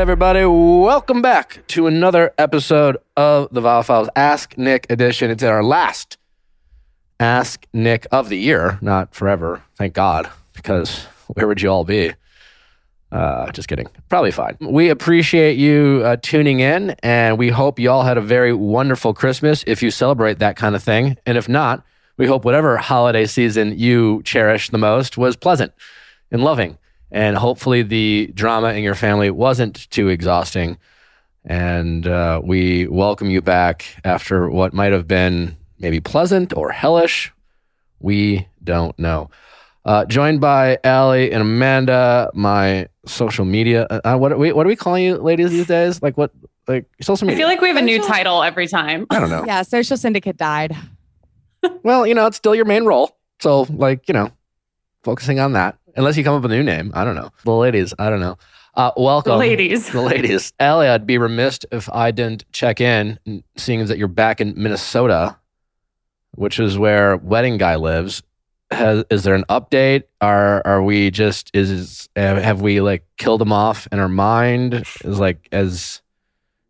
everybody? Welcome back to another episode of the Viall Files Ask Nick edition. It's our last Ask Nick of the year, not forever, thank God, because where would you all be? Uh, just kidding. Probably fine. We appreciate you uh, tuning in, and we hope you all had a very wonderful Christmas if you celebrate that kind of thing. And if not, we hope whatever holiday season you cherish the most was pleasant and loving. And hopefully, the drama in your family wasn't too exhausting. And uh, we welcome you back after what might have been maybe pleasant or hellish. We don't know. Uh, joined by Allie and Amanda, my social media. Uh, uh, what are we what are we calling you, ladies, these days? Like what? Like social media. I feel like we have a new title every time. I don't know. Yeah, Social Syndicate died. Well, you know, it's still your main role, so like you know, focusing on that. Unless you come up with a new name, I don't know. The ladies, I don't know. Uh, welcome, The Ladies. The ladies. Allie, I'd be remiss if I didn't check in, seeing as that you're back in Minnesota, which is where Wedding Guy lives. Has, is there an update? Are are we just is have we like killed him off in our mind? Is like as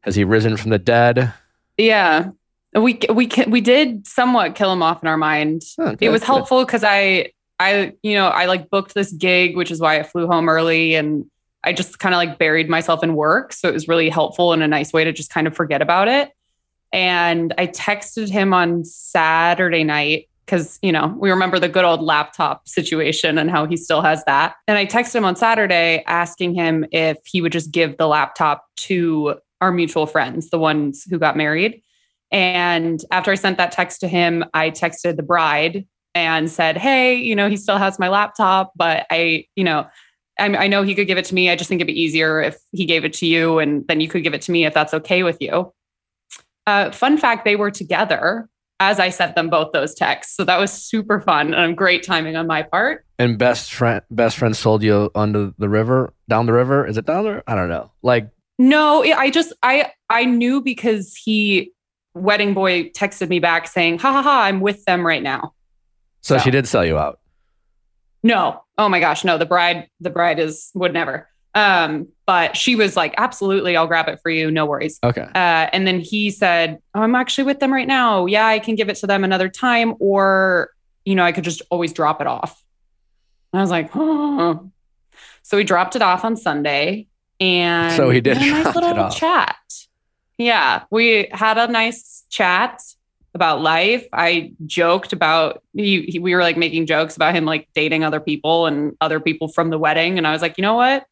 has he risen from the dead? Yeah. We we we did somewhat kill him off in our mind. Oh, It was helpful because I I you know I like booked this gig, which is why I flew home early, and I just kind of like buried myself in work. So it was really helpful and a nice way to just kind of forget about it. And I texted him on Saturday night because you know we remember the good old laptop situation and how he still has that. And I texted him on Saturday asking him if he would just give the laptop to our mutual friends, the ones who got married. And after I sent that text to him, I texted the bride and said, Hey, you know, he still has my laptop, but I, you know, I, I know he could give it to me. I just think it'd be easier if he gave it to you and then you could give it to me if that's okay with you. Uh, fun fact they were together as I sent them both those texts. So that was super fun and great timing on my part. and best friend best friend sold you under the river down the river is it down there i don't know like No, I just I I knew because he wedding boy texted me back saying, "Ha ha ha, I'm with them right now." So, So. she did sell you out No. Oh my gosh, no. The bride the bride is would never. Um, but she was like, "Absolutely, I'll grab it for you. No worries." okay Uh, and then he said, oh, "I'm actually with them right now. Yeah, I can give it to them another time, or you know, I could just always drop it off." And I was like, "Oh." So we dropped it off on Sunday, and So he did had a nice little chat. Yeah, we had a nice chat about life. I joked about he, he- we were like making jokes about him like dating other people and other people from the wedding, and I was like, you know what,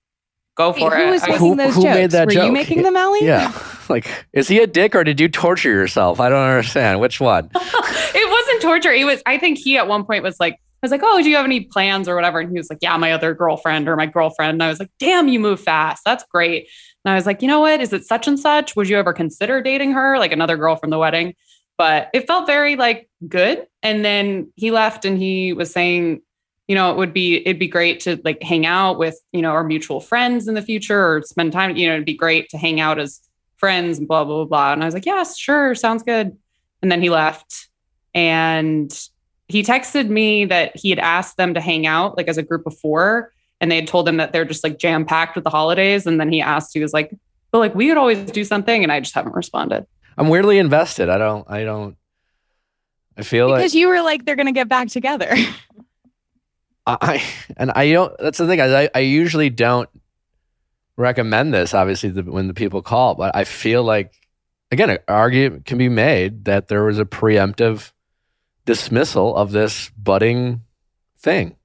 go Wait, for who it. was I- making Who- those who jokes? made that Were joke? you making them, Ellie? yeah like is he a dick or did you torture yourself i don't understand which one it wasn't torture. It was, I think he at one point was like, I was like, oh, do you have any plans or whatever? And he was like, yeah, my other girlfriend or my girlfriend. And I was like, damn, you move fast. That's great. And I was like, you know what? Is it such and such? Would you ever consider dating her? Like another girl from the wedding? But it felt very like good. And then he left and he was saying, you know, it would be, it'd be great to like hang out with, you know, our mutual friends in the future or spend time, you know, it'd be great to hang out as friends and blah, blah, blah. And I was like, yes, sure. Sounds good. And then he left and he texted me that he had asked them to hang out like as a group of four and they had told him that they're just like jam packed with the holidays and then he asked he was like but like we could always do something and i just haven't responded i'm weirdly invested i don't i don't i feel like Because you were like, they're gonna get back together. I and I don't. That's the thing. I I usually don't recommend this. Obviously, the, when the people call, but I feel like again, an argument can be made that there was a preemptive dismissal of this budding thing.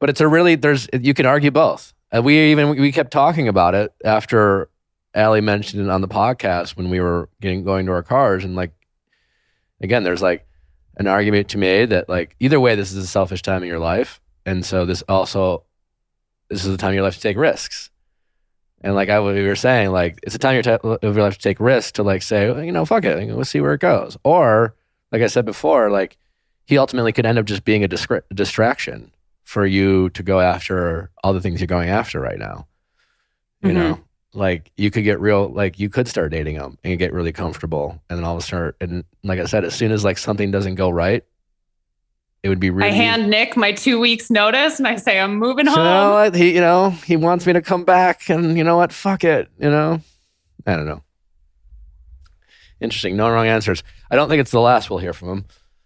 But it's a really there's you can argue both. And we even we kept talking about it after Allie mentioned it on the podcast when we were getting going to our cars and like again, there's like an argument to made that like either way this is a selfish time in your life. And so this also this is the time of your life to take risks. And like I we were saying like it's a time of your, ti- of your life to take risks to like say well, you know fuck it we'll see where it goes. Or like I said before like he ultimately could end up just being a distraction for you to go after all the things you're going after right now you Mhm. know like you could get real like you could start dating them and get really comfortable and then all of a sudden and like i said as soon as like something doesn't go right it would be really. I hand Nick my two weeks notice and I say, I'm moving So home. you know what? He, you know, he wants me to come back, and you know what? Fuck it. You know, I don't know. Interesting. No wrong answers. I don't think it's the last we'll hear from him.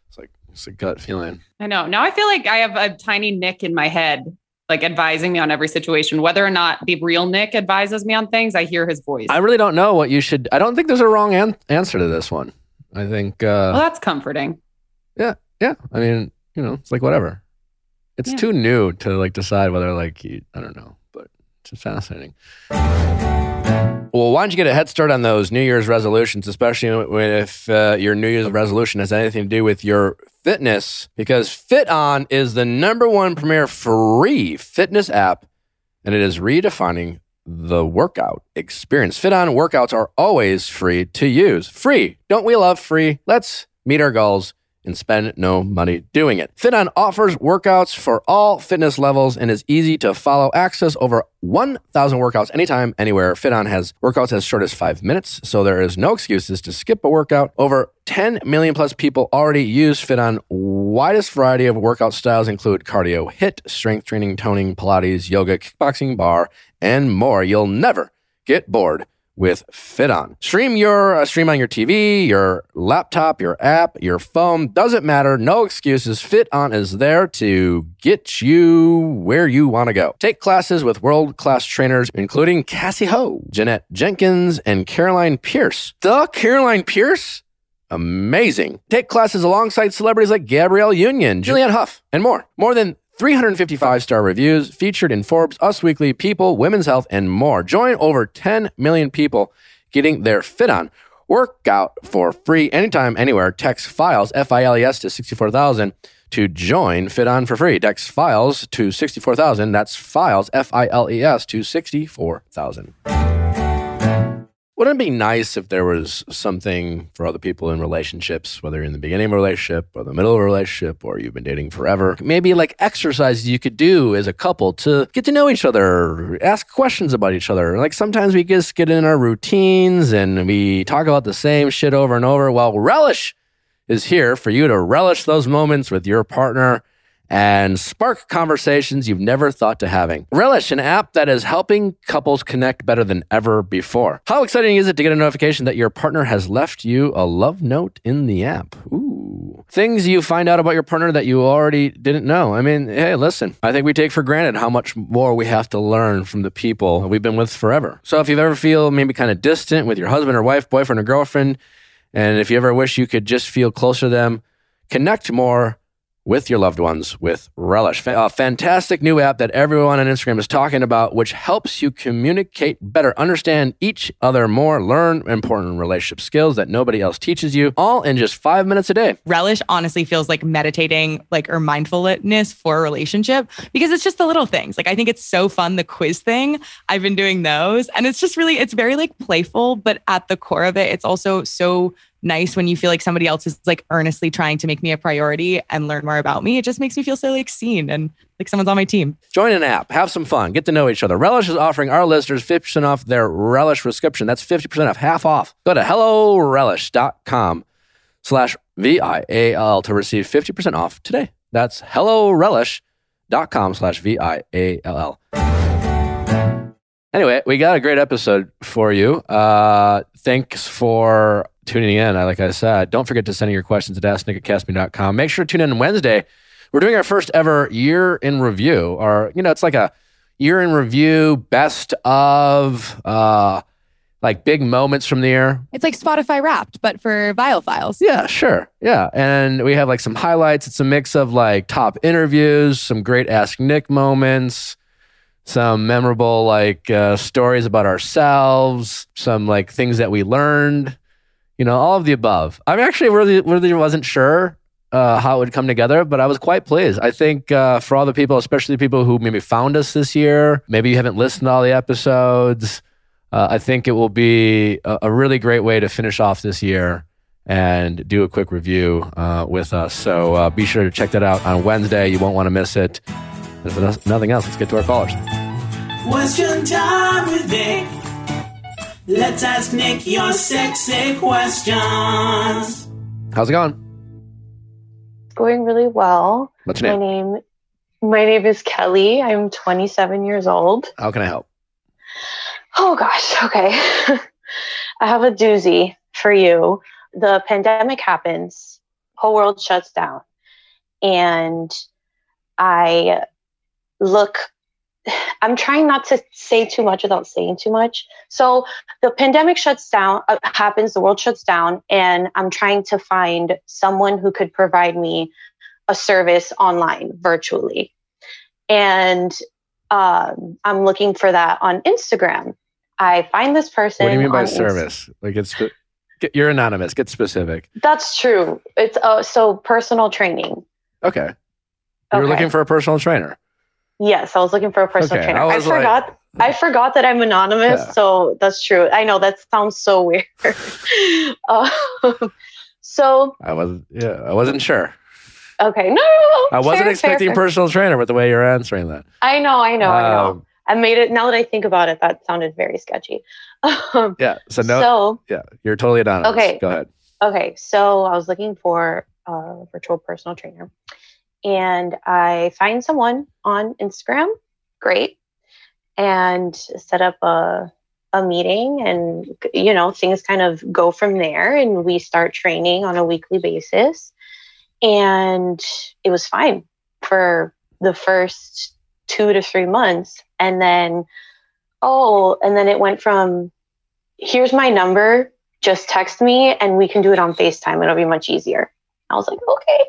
It's like it's a gut feeling. I know. Now I feel like I have a tiny Nick in my head, like advising me on every situation. Whether or not the real Nick advises me on things, I hear his voice. I really don't know what you should. I don't think there's a wrong an- answer to this one. I think. Uh, well, that's comforting. yeah. Yeah. I mean, you know, it's like whatever. It's Yeah. too new to like decide whether like you, I don't know, but it's just fascinating. Well, why don't you get a head start on those New Year's resolutions, especially if uh, your New Year's resolution has anything to do with your fitness? Because FitOn is the number one premier free fitness app, and it is redefining the workout experience. FitOn workouts are always free to use. Free. Don't we love free? Let's meet our goals and spend no money doing it. FitOn offers workouts for all fitness levels and is easy to follow. Access over 1,000 workouts anytime, anywhere. FitOn has workouts as short as five minutes, so there is no excuses to skip a workout. Over 10 million plus people already use FitOn. Widest variety of workout styles include cardio, HIIT, strength training, toning, Pilates, yoga, kickboxing, barre, and more. You'll never get bored with FitOn. Stream your uh, stream on your TV, your laptop, your app, your phone. Doesn't matter. No excuses. FitOn is there to get you where you want to go. Take classes with world class trainers, including Cassey Ho, Jeanette Jenkins, and Caroline Pierce. The Caroline Pierce. Amazing. Take classes alongside celebrities like Gabrielle Union, Julianne Hough, and more. More than 355 star reviews featured in Forbes, Us Weekly, People, Women's Health, and more. Join over 10 million people getting their fit on. Workout for free anytime, anywhere. Text files, F I L E S, to 64,000 to join FitOn for free. Text files to 64,000. That's files, F I L E S, to 64,000. Wouldn't it be nice if there was something for other people in relationships, whether you're in the beginning of a relationship or the middle of a relationship or you've been dating forever? Maybe like exercises you could do as a couple to get to know each other, ask questions about each other. Like sometimes we just get in our routines and we talk about the same shit over and over. Well, Relish is here for you to relish those moments with your partner and spark conversations you've never thought to having. Relish, an app that is helping couples connect better than ever before. How exciting is it to get a notification that your partner has left you a love note in the app? Ooh. Things you find out about your partner that you already didn't know. I mean, hey, listen, I think we take for granted how much more we have to learn from the people we've been with forever. So if you've ever feel maybe kind of distant with your husband or wife, boyfriend or girlfriend, and if you ever wish you could just feel closer to them, connect more with your loved ones with Relish. A uh, fantastic new app that everyone on Instagram is talking about, which helps you communicate better, understand each other more, learn important relationship skills that nobody else teaches you, all in just five minutes a day. Relish honestly feels like meditating, like or mindfulness for a relationship because it's just the little things. Like I think it's so fun. The quiz thing, I've been doing those, and it's just really, it's very like playful, but at the core of it, it's also so nice when you feel like somebody else is like earnestly trying to make me a priority and learn more about me. It just makes me feel so like seen and like someone's on my team. Join an app, have some fun, get to know each other. Relish is offering our listeners 50% off their Relish subscription. That's 50% off, half off. Go to hellorelish.com slash V-I-A-L to receive 50% off today. That's hellorelish.com slash V-I-A-L-L. Anyway, we got a great episode for you. Uh, thanks for tuning in. I- Like I said, don't forget to send in your questions at asknick@kastmedia.com. Make sure to tune in Wednesday. We're doing our first ever year in review. Or, you know, it's like a year in review, best of, uh, like big moments from the year. It's like Spotify Wrapped, but for Viall Files. Yeah, sure. Yeah. And we have like some highlights. It's a mix of like top interviews, some great Ask Nick moments, some memorable like uh, stories about ourselves, some like things that we learned, you know, all of the above. I'm actually really, really wasn't sure uh, how it would come together, but I was quite pleased. I think uh, for all the people, especially people who maybe found us this year, maybe you haven't listened to all the episodes. Uh, I think it will be a, a really great way to finish off this year and do a quick review uh, with us. So uh, be sure to check that out on Wednesday. You won't want to miss it. If nothing else, let's get to our callers. Question time with. Let's ask Nick your sexy questions. How's it going? It's going really well. What's your My name? name my name is Kelly. I'm 27 years old. How can I help? Oh gosh, okay. I have a doozy for you. The pandemic happens, whole world shuts down. And I look I'm trying not to say too much without saying too much. So the pandemic shuts down, uh, happens, the world shuts down, and I'm trying to find someone who could provide me a service online virtually. And um, I'm looking for that on Instagram. I find this person. What do you mean by on Inst- service? Like it's get, you're anonymous. Get specific. That's true. It's uh, so personal training. Okay. You were Okay. looking for a personal trainer. Yes, I was looking for a personal Okay, trainer. I I, was like- forgot. I forgot that I'm anonymous, Yeah. so that's true. I know that sounds so weird. um, so I wasn't. Yeah, I wasn't sure. okay, no, no, no, I wasn't fair, expecting fair, fair. personal trainer with the way you're answering that. I know, I know, I know. Um, I made it. Now that I think about it, that sounded very sketchy. Um, Yeah. So no. So yeah, you're totally anonymous. Okay. Go ahead. okay, so I was looking for a virtual personal trainer, and I find someone on Instagram. Great, and set up a a meeting, and you know things kind of go from there, and we start training on a weekly basis, and it was fine for the first two to three months, and then oh, and then it went from here's my number just text me and we can do it on FaceTime. It'll be much easier. I was like, okay.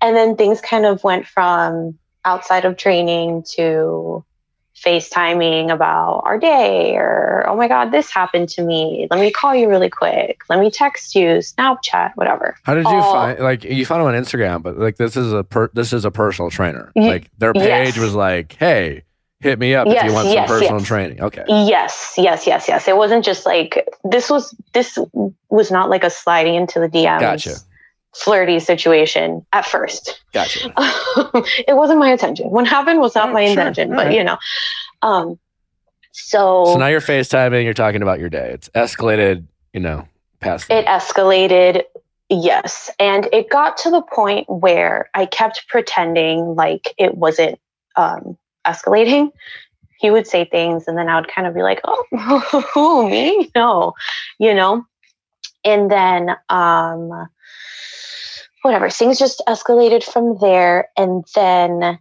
And then things kind of went from outside of training to FaceTiming about our day or, oh my God, this happened to me. Let me call you really quick. Let me text you, Snapchat, whatever. How did you Oh. find like you found him on Instagram, but like this is a per, this is a personal trainer. Like their page yes. was like, hey, hit me up if you want some yes, personal yes. training. Okay. Yes, yes, yes, yes. It wasn't just like this was this was not like a sliding into the DMs Gotcha. Flirty situation at first. Gotcha. it wasn't my intention. What happened was not Oh, my sure. intention, All but right. you know. Um so, So now you're FaceTiming, you're talking about your day. It's escalated, you know, past it escalated, yes. And it got to the point where I kept pretending like it wasn't um escalating. He would say things and then I would kind of be like, Oh, who me? No, you know. And then um whatever, things just escalated from there. And then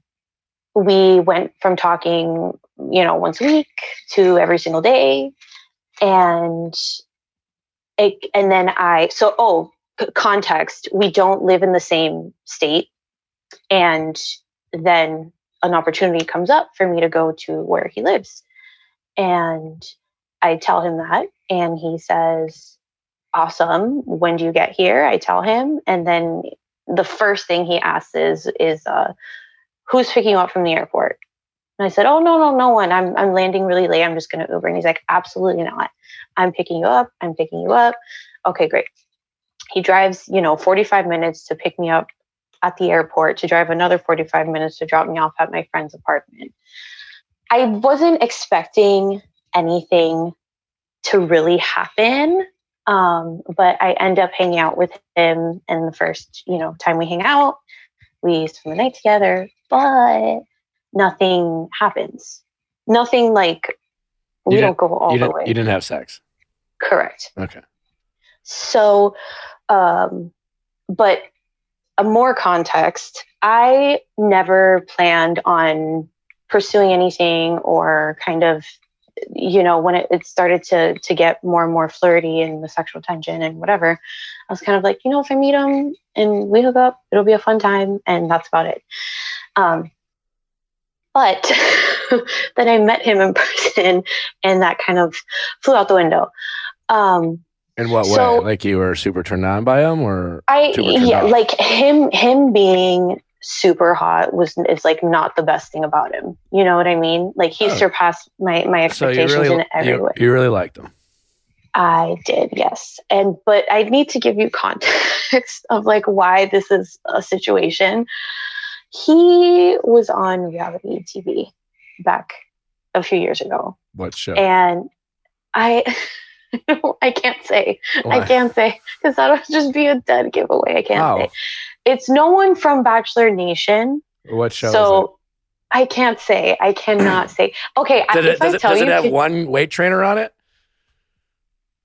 we went from talking, you know, once a week to every single day. And it, and then I, so, oh, context, we don't live in the same state. And then an opportunity comes up for me to go to where he lives. And I tell him that. And he says, Awesome. When do you get here? I tell him. And then the first thing he asks is, is uh, Who's picking you up from the airport? And I said, Oh, no, no, no one. I'm, I'm landing really late. I'm just going to Uber. And he's like, Absolutely not. I'm picking you up. I'm picking you up. Okay, great. He drives, you know, 45 minutes to pick me up at the airport, to drive another 45 minutes to drop me off at my friend's apartment. I wasn't expecting anything to really happen. Um, but I end up hanging out with him and the first, you know, time we hang out, we spend the night together, but nothing happens. Nothing like we You don't go all the way. you didn't have sex. Correct. Okay. So, um, but a more context, I never planned on pursuing anything or kind of, you know, when it, it started to to get more and more flirty and the sexual tension and whatever, I was kind of like, you know, if I meet him and we hook up, it'll be a fun time, and that's about it. Um, but then I met him in person, and that kind of flew out the window. Um, In what So- way? Like you were super turned on by him, or I yeah, off. like him him being super hot was is like not the best thing about him. You know what I mean? Like he Oh. surpassed my my so expectations really in every you, way. you really liked him. I did, yes. And but I need to give you context of like why this is a situation. He was on reality TV back a few years ago. What show? And I I can't say. Why? I can't say because that would just be a dead giveaway. I can't How? say. It's no one from Bachelor Nation. What show? so I can't say. I cannot say. Okay, I, it? if Does I it, does you, it have can- one weight trainer on it?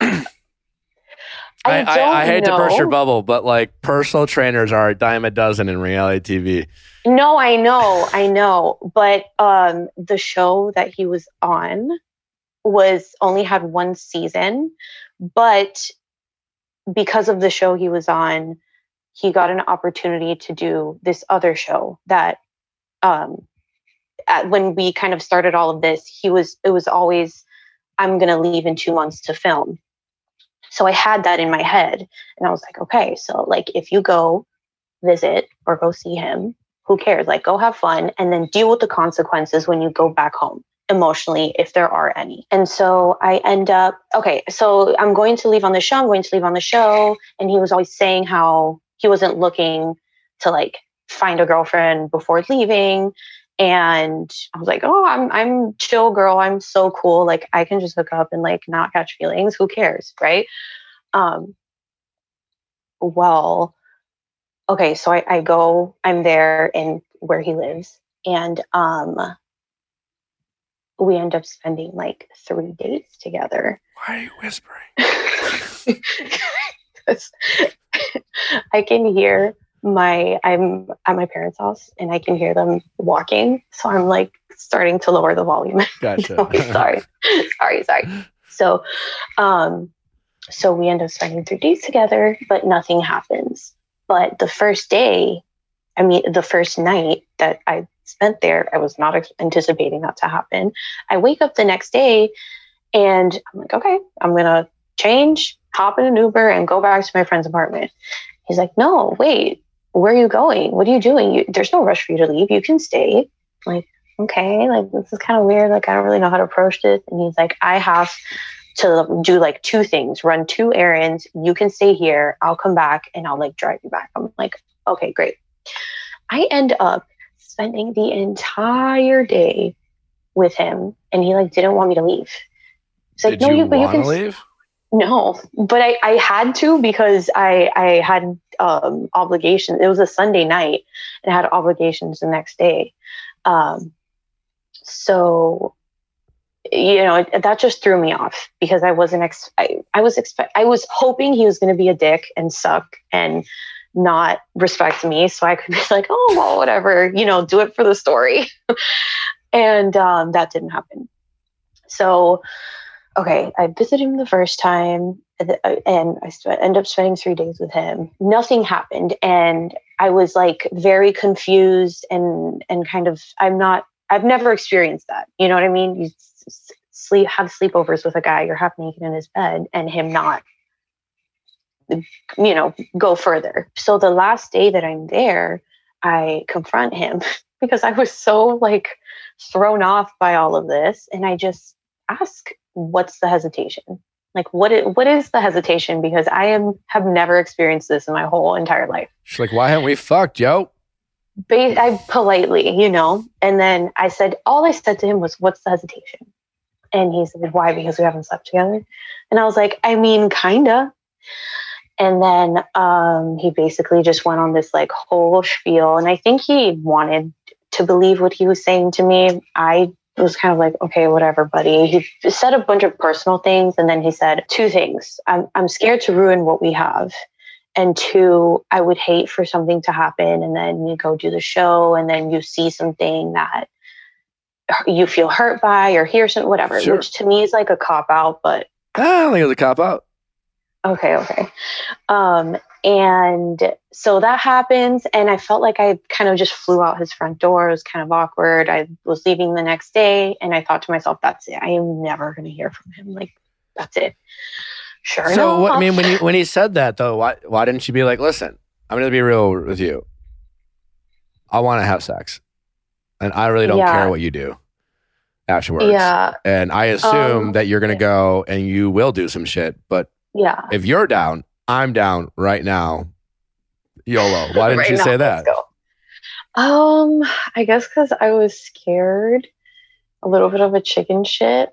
I, I, don't I, hate to burst your bubble, but like personal trainers are a dime a dozen in reality TV. No, I know, I know. But um the show that he was on was only had one season, but because of the show he was on, he got an opportunity to do this other show that um at, when we kind of started all of this, he was it was always I'm going to leave in 2 months to film. So I had that in my head and I was like, okay, so like if you go visit or go see him, who cares? Like, go have fun and then deal with the consequences when you go back home emotionally, if there are any. And so I end up, okay, so I'm going to leave on the show. I'm going to leave on the show. And he was always saying how he wasn't looking to like find a girlfriend before leaving. And I was like, oh, I'm I'm chill girl. I'm so cool. Like I can just hook up and like not catch feelings. Who cares? Right. Um well, okay, so I, I go, I'm there in where he lives, and um we end up spending like three days together. Why are you whispering? I can hear my I'm at my parents' house and I can hear them walking. So I'm like starting to lower the volume. Gotcha. Sorry. sorry, sorry. So um so we end up spending three days together, but nothing happens. But the first day, I mean the first night that I spent there, I was not anticipating that to happen. I wake up the next day and I'm like, okay, I'm gonna change, hop in an Uber, and go back to my friend's apartment. He's like, no, wait, where are you going? What are you doing? You, there's no rush for you to leave. You can stay. I'm like, okay, like this is kind of weird. Like I don't really know how to approach this. And he's like, I have to do like two things, run two errands. You can stay here. I'll come back and I'll like drive you back. I'm like, okay, great. I end up spending the entire day with him and he like didn't want me to leave. He's like, Did no, you, you, but you want can leave? no, but I, I had to because I I had um, obligations. It was a Sunday night and I had obligations the next day. Um, so you know that just threw me off because I wasn't ex- I, I was expect I was hoping he was going to be a dick and suck and not respect me so I could be like oh well whatever you know do it for the story and um, that didn't happen so okay, I visited him the first time and and I sp- end up spending three days with him. Nothing happened. And I was like very confused and, and kind of, I'm not, I've never experienced that. You know what I mean? You sleep, have sleepovers with a guy, you're half naked in his bed and him not, you know, go further. So the last day that I'm there, I confront him because I was so like thrown off by all of this. And I just ask, what's the hesitation? Like what is, what is the hesitation? Because I am have never experienced this in my whole entire life. She's like, why haven't we fucked, yo? Ba- I politely, you know, and then I said, all I said to him was, what's the hesitation? And he said, why? Because we haven't slept together. And I was like, I mean, kinda. And then um, he basically just went on this like whole spiel. And I think he wanted to believe what he was saying to me. I was kind of like, okay, whatever, buddy. He said a bunch of personal things. And then he said two things I'm, I'm scared to ruin what we have. And two, I would hate for something to happen. And then you go do the show and then you see something that you feel hurt by or hear something, whatever, Sure. which to me is like a cop out, but I don't think it was a cop out. Okay, okay. Um, and so that happens, and I felt like I kind of just flew out his front door. It was kind of awkward. I was leaving the next day, and I thought to myself, "That's it. I am never going to hear from him. Like, that's it." Sure So what, I mean, when he when he said that though, why why didn't you be like, listen, I'm gonna be real with you. I want to have sex, and I really don't Yeah. care what you do afterwards. yeah, And I assume Um, that you're gonna go and you will do some shit. But yeah. if you're down, I'm down right now. YOLO. Why didn't Right you now, say that? Um, I guess because I was scared, a little bit of a chicken shit,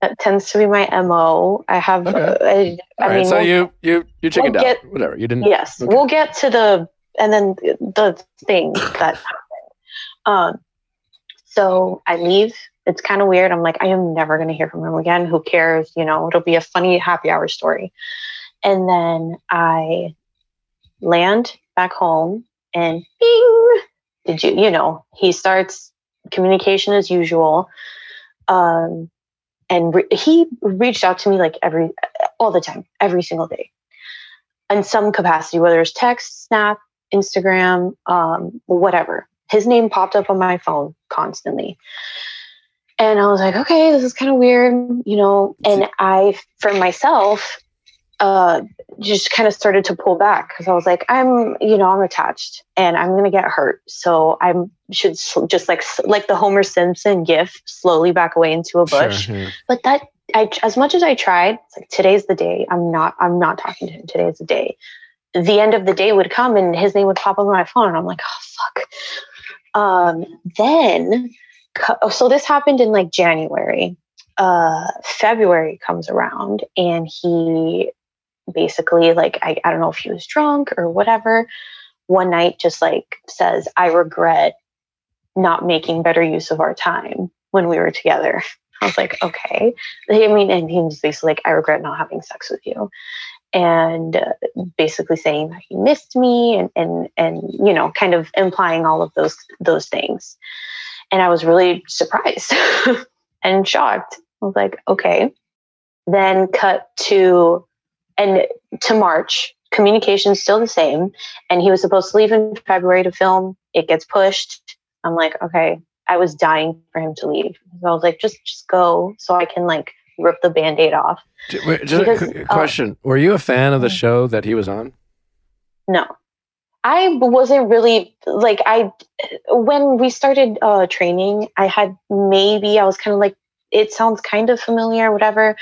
That tends to be my mo. I have. Okay. uh, I, All I right, mean, so we'll- you you you chickened we'll out. Whatever. You didn't. yes, Okay. we'll get to the and then the thing that happened. Um, so I leave. It's kind of weird. I'm like, I am never going to hear from him again. Who cares? You know, it'll be a funny happy hour story. And then I land back home, and bing, did you? You know, he starts communication as usual. Um, and re- he reached out to me like every all the time, every single day in some capacity, whether it's text, snap, Instagram, um, whatever. His name popped up on my phone constantly. And I was like, okay, this is kind of weird, you know. And I, for myself, uh, just kind of started to pull back because I was like, I'm, you know, I'm attached and I'm gonna get hurt, so I should sl- just like like the Homer Simpson gif, slowly back away into a Sure, bush yeah. but that I as much as I tried, it's like today's the day. I'm not I'm not talking to him. Today's the day. The end of the day would come and his name would pop up on my phone and I'm like, oh fuck. Um then so this happened in like January. Uh February comes around and he basically like I, I don't know if he was drunk or whatever. One night just like says, I regret not making better use of our time when we were together. I was like, okay. I mean, and he was basically like, I regret not having sex with you. And uh, basically saying that he missed me and, and, and, you know, kind of implying all of those, those things. And I was really surprised and shocked. I was like, okay. Then cut to, and to March, communication's still the same. And he was supposed to leave in February to film. It gets pushed. I'm like, okay, I was dying for him to leave. So I was like, just just go so I can like rip the band-aid off. Just a Because, uh, question: Were you a fan of the show that he was on? No. I wasn't really like I when we started uh training, I had maybe I was kind of like it sounds kind of familiar, whatever.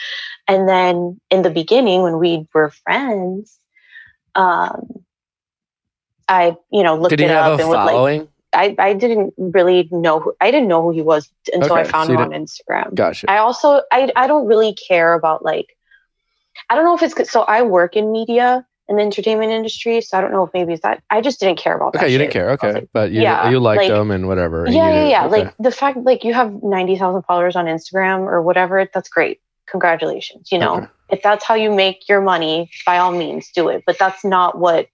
And then in the beginning when we were friends, um I, you know, looked Did it up and would like? I, I didn't really know who I didn't know who he was until I found so him on Instagram. Gotcha. I also I I don't really care about like I don't know if it's so I work in media in the entertainment industry, so I don't know if maybe it's that I just didn't care about that. okay, you shit. didn't care. Okay, like, but you yeah, you liked like- them and whatever. and yeah, yeah, yeah. okay. Like the fact like you have ninety thousand followers on Instagram or whatever, that's great. Congratulations. You know, Okay. if that's how you make your money, by all means do it. But that's not what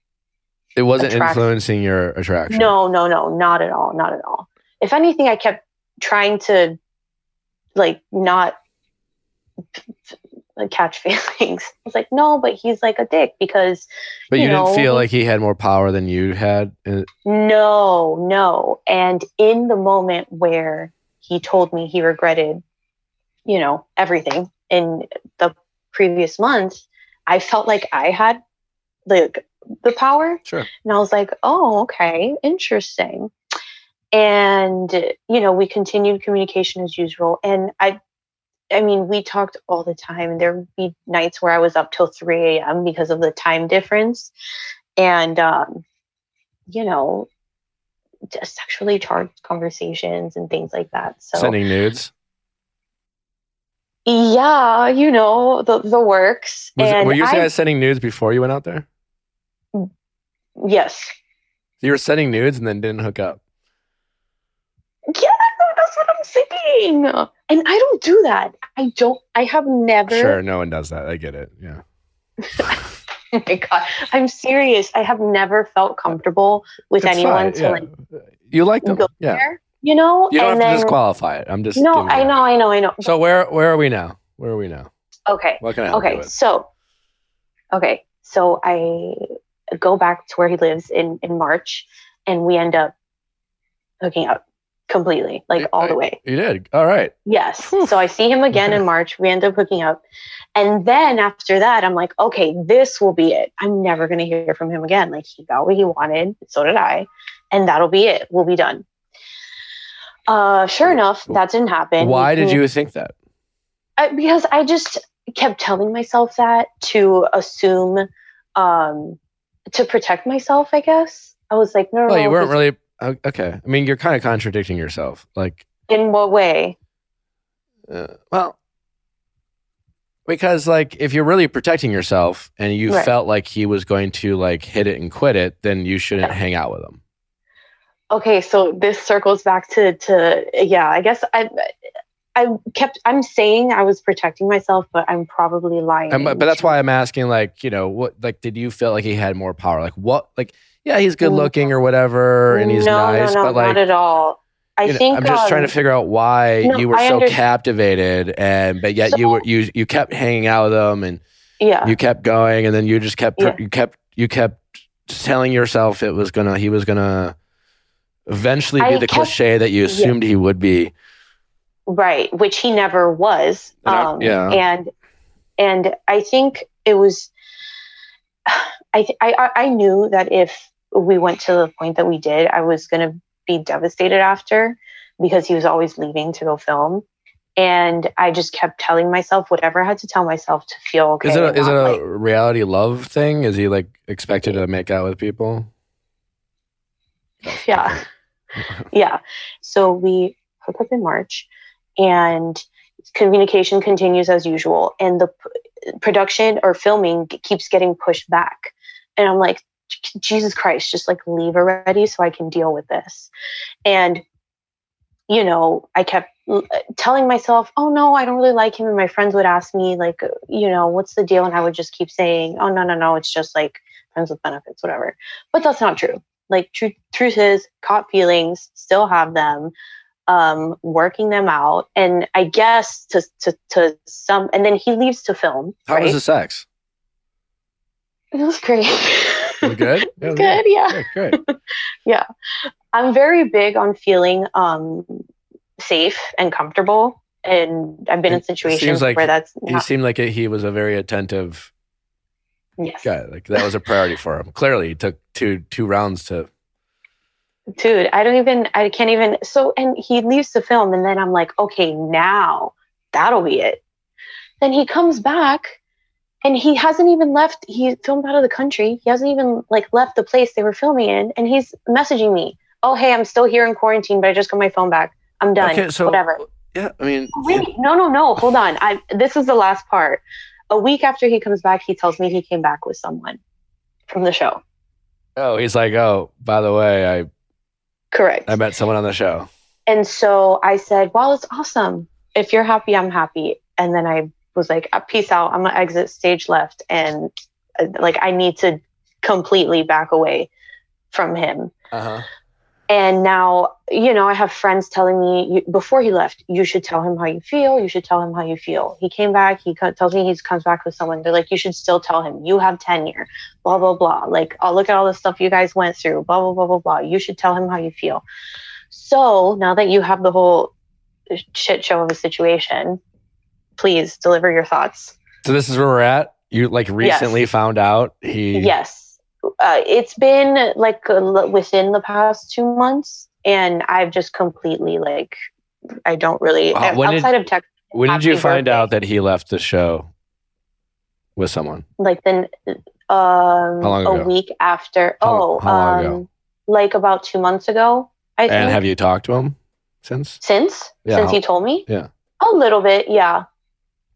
it wasn't influencing your attraction. No, no, no, not at all, not at all. If anything, I kept trying to like not like, catch feelings. I was like, no, but he's like a dick because but you, you didn't feel like he had more power than you had. Uh, no, no. And in the moment where he told me he regretted, you know, everything in the previous month, I felt like I had like the power Sure. And I was like, oh, okay, interesting. And, you know, we continued communication as usual. And I, I mean, we talked all the time. And there would be nights where I was up till 3 a.m. because of the time difference. And, um, you know, sexually charged conversations and things like that. So, Sending nudes. yeah, you know, the, the works. Was and were you guys sending nudes before you went out there? yes. You were sending nudes and then didn't hook up. Yeah, that's what I'm saying. And I don't do that. I don't. I have never. Sure, no one does that. I get it. Yeah. Oh my god, I'm serious. I have never felt comfortable with It's anyone to yeah. like You like them. go Yeah. there. You know, You don't and have to disqualify it. I'm just no, I know, I know, I know. So where where are we now? Where are we now? okay, What can I okay. So, okay, so I go back to where he lives in in March, and we end up hooking up completely, like all the way. You did. All right. Yes. Whew. So I see him again in March. We end up hooking up. And then after that, I'm like, okay, this will be it. I'm never going to hear from him again. Like, he got what he wanted. So did I. And that'll be it. We'll be done. Uh, sure enough, that didn't happen. Why did you think that? I, because I just kept telling myself that to assume, um, to protect myself, I guess. I was like, no, no, Well, you weren't really okay. I mean, you're kind of contradicting yourself. Like, in what way? uh, well, because like if you're really protecting yourself and you Right. felt like he was going to like hit it and quit it, then you shouldn't Yeah. hang out with him. okay so this circles back to to yeah i guess i i kept i'm saying i was protecting myself but i'm probably lying but that's why I'm asking, like, you know, what, like, did you feel like he had more power? Like, what, like, yeah, he's good looking or whatever, and he's no, nice, no, no, but like, not at all i you know, think I'm just trying to um, figure out why no, you were I so under- captivated, and but yet you were you you kept hanging out with him, and yeah you kept going, and then you just kept Yeah. you kept you kept telling yourself it was gonna he was gonna eventually be I the kept- cliche that you Yeah. assumed he would be. right which he never was And I- um yeah. and and i think it was I, th- I I- i knew that if we went to the point that we did i was going to be devastated after because he was always leaving to go film. And i just kept telling myself whatever i had to tell myself to feel okay is it a, is it a like- reality love thing? Is he like expected to make out with people? yeah. yeah. So we hook up in march and communication continues as usual. And the p- production or filming keeps getting pushed back. And i'm like "J- jesus christ just like leave already so i can deal with this. And you know i kept telling myself oh no i don't really like him. And my friends would ask me like you know what's the deal? And i would just keep saying oh no no no it's just like friends with benefits whatever. But that's not true. Like truth truth is caught feelings still have them um working them out. And i guess to to to some and then he leaves to film How right? was the sex? it was great It good? It was good yeah Good, great. i'm very big on feeling um safe and comfortable and i've been in situations like where that's He seemed like he was a very attentive yes guy. Like that was a priority for him. Clearly, he took two two rounds to. dude i don't even i can't even so and he leaves the film and then i'm like okay now that'll be it then he comes back and he hasn't even left he filmed out of the country. He hasn't even like left the place they were filming in and he's messaging me. Oh hey i'm still here in quarantine but i just got my phone back. I'm done. Okay, so whatever. Yeah, I mean, wait no no no hold on. I this is the last part. A week after he comes back he tells me he came back with someone from the show. Oh, he's like, oh, by the way, I correct. I met someone on the show. And so I said, Well, it's awesome. If you're happy, I'm happy. And then I was like, "Uh, Peace out. I'm going to exit stage left. And uh, like, I need to completely back away from him. Uh huh. And now, you know, I have friends telling me you, before he left, you should tell him how you feel. You should tell him how you feel. He came back. He tells me he comes back with someone. They're like, you should still tell him you have tenure. Blah blah blah. Like, oh, look at all the stuff you guys went through. Blah blah blah blah blah. You should tell him how you feel. So now that you have the whole shit show of a situation, please deliver your thoughts. So this is where we're at. You like recently found out he. Yes. Uh, it's been like l- within the past two months, and I've just completely like I don't really Wow, when did- of tech When did you find birthday. out that he left the show with someone? like then um long a week after How- oh how long um ago? like about two months ago I think And have you talked to him since? since Yeah, since how- he told me yeah. a little bit yeah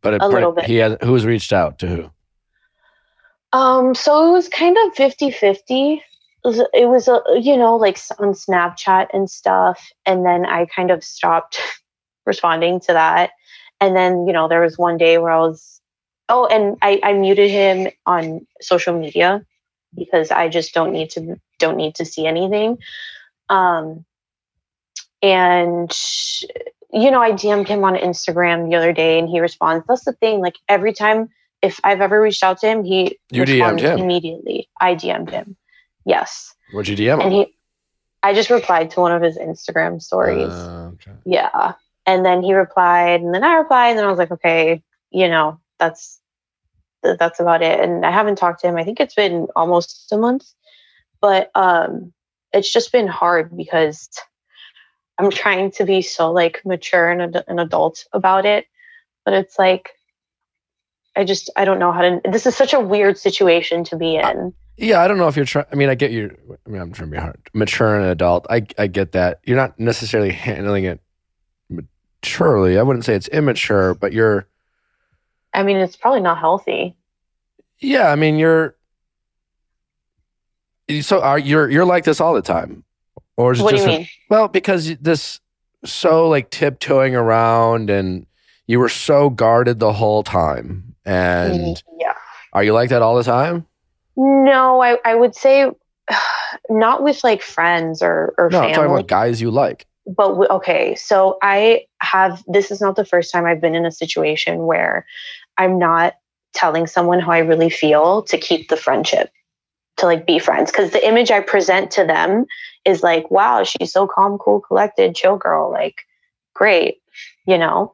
But it, A little bit. he has. Who's reached out to who? Um, so it was kind of 50 50. It was, a, you know, like on Snapchat and stuff. And then I kind of stopped responding to that. And then, you know, there was one day where I was, oh, and I, I muted him on social media because I just don't need to, don't need to see anything. Um, and, you know, I DM'd him on Instagram the other day and he responds. That's the thing. Like every time if I've ever reached out to him, he You DM'd him? immediately. I DM'd him. Yes. What'd you DM him? And he I just replied to one of his Instagram stories. Uh, okay. yeah. And then he replied and then I replied and then I was like, okay, you know, that's that's about it. And I haven't talked to him. I think it's been almost a month. But um it's just been hard because I'm trying to be so like mature and ad- an adult about it. But it's like I just I don't know how to this is such a weird situation to be in. Yeah, I don't know if you're trying. I mean, I get you. I mean, I'm trying to be hard, mature and adult. I I get that. You're not necessarily handling it maturely. I wouldn't say it's immature, but you're I mean, it's probably not healthy. Yeah, I mean, you're so are you're you're like this all the time, or is it What do just you a- mean? well because this so like tiptoeing around and you were so guarded the whole time, and mm, yeah. are you like that all the time? No, I, I would say not with like friends or, or No, I'm talking about guys you like. but w- okay, so I have this is not the first time I've been in a situation where I'm not telling someone how I really feel to keep the friendship, to like be friends. Because the image I present to them is like, wow, she's so calm, cool, collected, chill girl. Like, great, you know?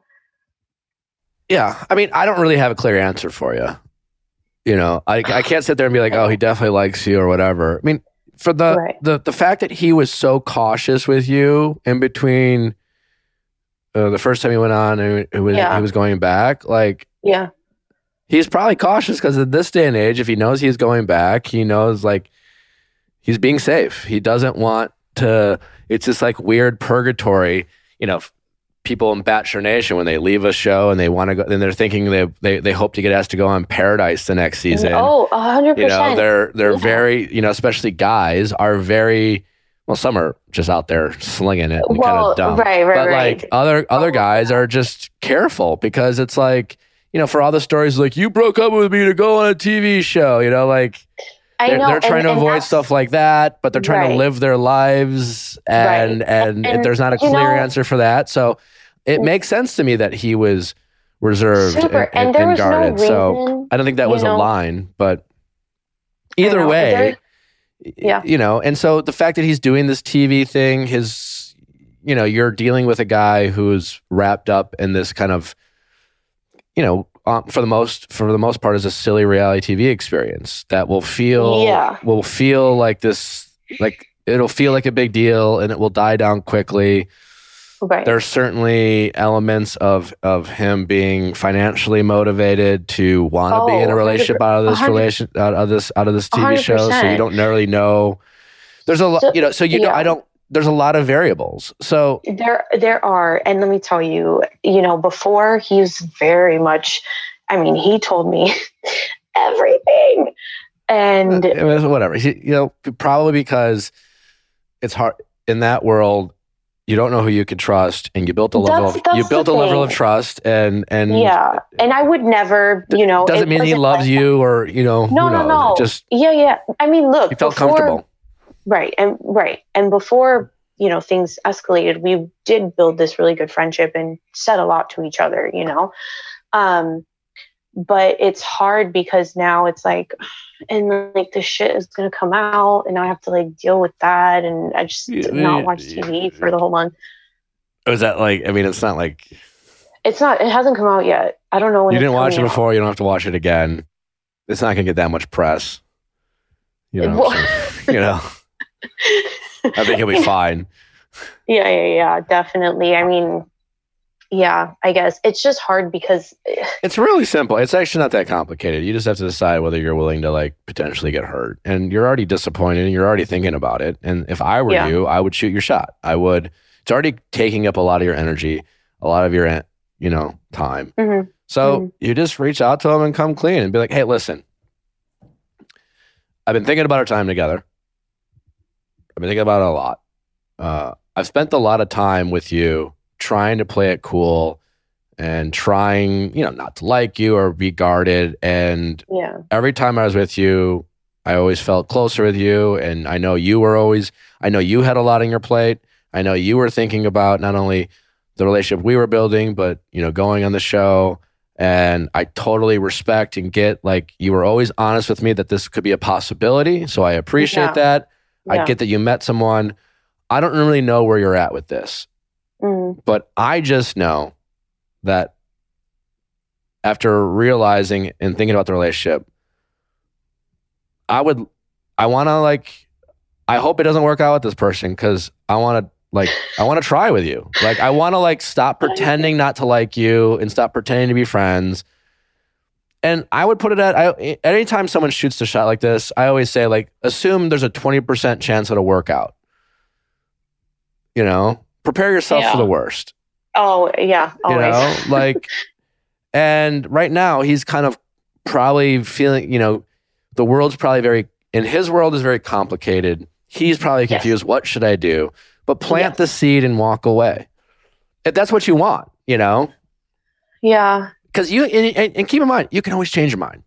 Yeah, I mean, I don't really have a clear answer for you. You know, I I can't sit there and be like, oh, he definitely likes you or whatever. I mean, for the Right. the the fact that he was so cautious with you in between uh, the first time he went on and it was Yeah. he was going back, like Yeah. He's probably cautious because in this day and age, if he knows he's going back, he knows like he's being safe. He doesn't want to. It's this like weird purgatory. You know, people in Bachelor Nation when they leave a show and they want to go, then they're thinking they they they hope to get asked to go on Paradise the next season. Oh, a hundred you know, percent. they're they're Yeah. very you know, especially guys are very. Well, some are just out there slinging it and kind of dumb right, right, but right. like other other Oh, guys are just careful because it's like you know for all the stories like you broke up with me to go on a TV show you know like I they're, know, they're and- trying to and avoid stuff like that but they're trying to live their lives and Right. and, And, there's not a clear know- answer for that so it makes sense to me that he was reserved Super. and, And, and, and guarded no so. I don't think that was a line but either know, way there- Yeah. you know and so the fact that he's doing this tv thing his you know you're dealing with a guy who's wrapped up in this kind of you know um, for the most for the most part is a silly reality tv experience that will feel Yeah. will feel like this like it'll feel like a big deal and it will die down quickly right. there's certainly elements of of him being financially motivated to want to be Oh, in a relationship out of this 100 relation out of this out of this TV show. So you don't really know. There's a lot, So- you know. So you know, yeah. I don't. There's a lot of variables. So There, there are, and let me tell you, you know, before he's very much. I mean, he told me everything, and uh, was whatever. He- You know, probably because it's hard in that world. You don't know who you can trust, and you built a level That's- of that's you built a level of trust, and and yeah, and I would never, you know, doesn't mean he loves like- you or you know. No, no, knows? no. Just Yeah, yeah. I mean, look, he felt before- comfortable. Right. And right. And before, you know, things escalated, we did build this really good friendship and said a lot to each other, you know. Um but it's hard because now it's like and like the shit is gonna come out and I have to like deal with that and I just Yeah, did not yeah, watch yeah. TV for the whole month. Was that like? I mean, it's not like It's not it hasn't come out yet. I don't know when you didn't watch it coming out. before. You don't have to watch it again. It's not gonna get that much press. You know, Well- so, you know. I think he'll be fine. Yeah, yeah, yeah, definitely. I mean, yeah, I guess it's just hard because It's really simple. It's actually not that complicated. You just have to decide whether you're willing to like potentially get hurt. And you're already disappointed and you're already thinking about it. And if I were Yeah. you, I would shoot your shot. I would. It's already taking up a lot of your energy, a lot of your, you know, time. Mhm. So Mhm. you just reach out to him and come clean and be like, hey, listen, I've been thinking about our time together. I've been thinking about it a lot. Uh, I've spent a lot of time with you trying to play it cool and trying, you know, not to like you or be guarded. And yeah. every time I was with you, I always felt closer with you. And I know you were always, I know you had a lot on your plate. I know you were thinking about not only the relationship we were building, but, you know, going on the show. And I totally respect and get like you were always honest with me that this could be a possibility. So I appreciate Yeah. that. I get that you met someone. I don't really know where you're at with this, Mm, but I just know that after realizing and thinking about the relationship, I would, I want to like, I hope it doesn't work out with this person because I want to like, I want to try with you. Like, I want to like stop pretending not to like you and stop pretending to be friends. And I would put it at, I, anytime someone shoots the shot like this, I always say like, assume there's a 20% chance it'll work out. You know, prepare yourself Yeah. for the worst Oh yeah, you always. know like And right now, he's kind of probably feeling, you know, the world's probably very, in his world is very complicated. He's probably Yes. confused. What should I do? But plant Yes. the seed and walk away. If that's what you want, you know? Yeah. Because you, and, and- keep in mind, you can always change your mind.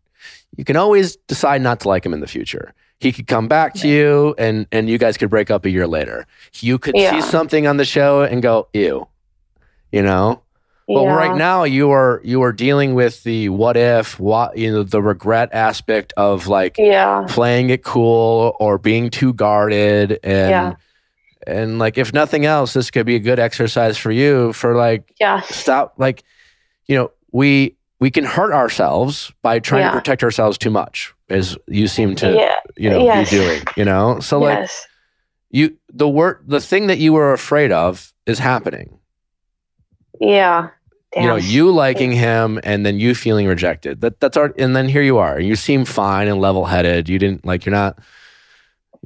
You can always decide not to like him in the future. He could come back to you and, and you guys could break up a year later. You could Yeah. see something on the show and go, ew, you know? But yeah. right now you are you are dealing with the what if, what you know, the regret aspect of like Yeah. playing it cool or being too guarded and and like if nothing else, this could be a good exercise for you for like Yeah. stop like you know, we we can hurt ourselves by trying Yeah. to protect ourselves too much, as you seem to yeah. you know Yes. be doing, you know? So like you the word the thing that you were afraid of is happening. Yeah. Damn. you know you liking him and then you feeling rejected that that's art and then here you are you seem fine and level-headed you didn't like you're not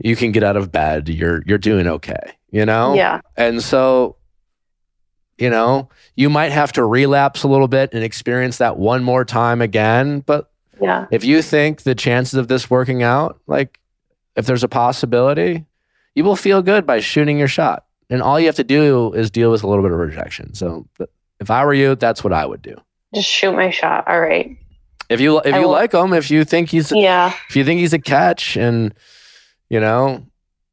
you can get out of bed you're you're doing okay you know Yeah. and so you know you might have to relapse a little bit and experience that one more time again but Yeah. if you think the chances of this working out like if there's a possibility you will feel good by shooting your shot and all you have to do is deal with a little bit of rejection so if i were you that's what i would do Just shoot my shot. All right. if you if I you will- like him, if you think he's Yeah. if you think he's a catch, and you know,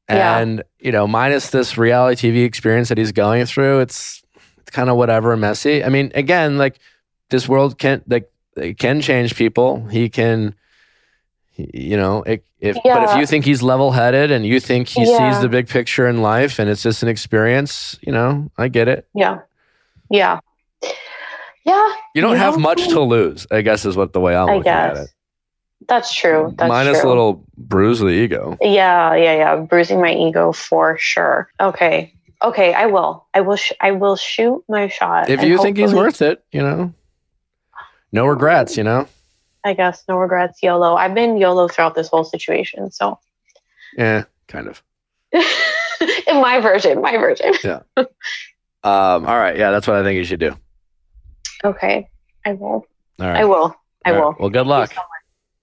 Yeah. and you know, minus this reality TV experience that he's going through, it's kind of whatever, messy. I mean, again, like this world can like it can change people. He can, you know, it, if but if you think he's level headed and you think he Yeah. sees the big picture in life and it's just an experience, you know, I get it. Yeah. Yeah. Yeah. You don't You have know, much to lose, I guess, is what the way I'm I looking at guess. it. That's true. That's Minus true. a little bruise of the ego. Yeah, yeah, yeah. Bruising my ego for sure. Okay. Okay, I will. I will sh- I will shoot my shot. if you think he's worth it, you know, no regrets, you know. I guess no regrets, YOLO. I've been YOLO throughout this whole situation, so Yeah, kind of. in my version, my version. Yeah. Um, all right, yeah, that's what I think you should do. Okay. I will. All right, I will. I All right, will. Well, good luck.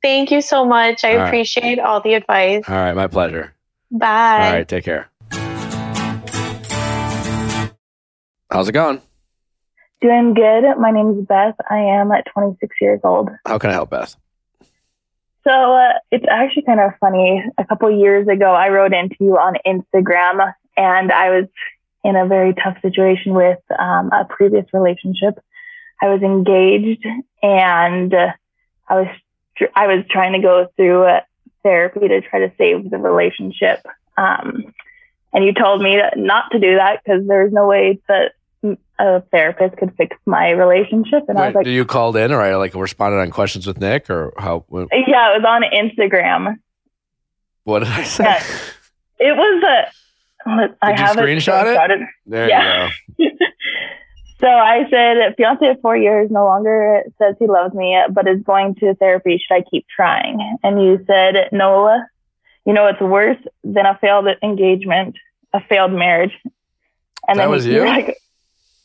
Thank you so much. I All right. appreciate all the advice. All right, my pleasure. Bye. All right, take care. How's it going? Doing good. My name is Beth. I am at 26 years old. How can I help, Beth? So uh, it's actually kind of funny. A couple years ago, I wrote into you on Instagram, and I was in a very tough situation with um, a previous relationship. I was engaged, and I was tr- I was trying to go through uh, therapy to try to save the relationship. Um, and you told me that not to do that because there's no way that a therapist could fix my relationship. And I was like, did you called in or I like responded on questions with Nick or how? What, yeah, it was on Instagram. what did I say? Yeah. It was a. I Did you have screenshot it? screenshotted. There Yeah. you go. So I said, fiance of four years no longer says he loves me, but is going to therapy. Should I keep trying? And you said, no. You know, it's worse than a failed engagement, a failed marriage. And That then was you? Like,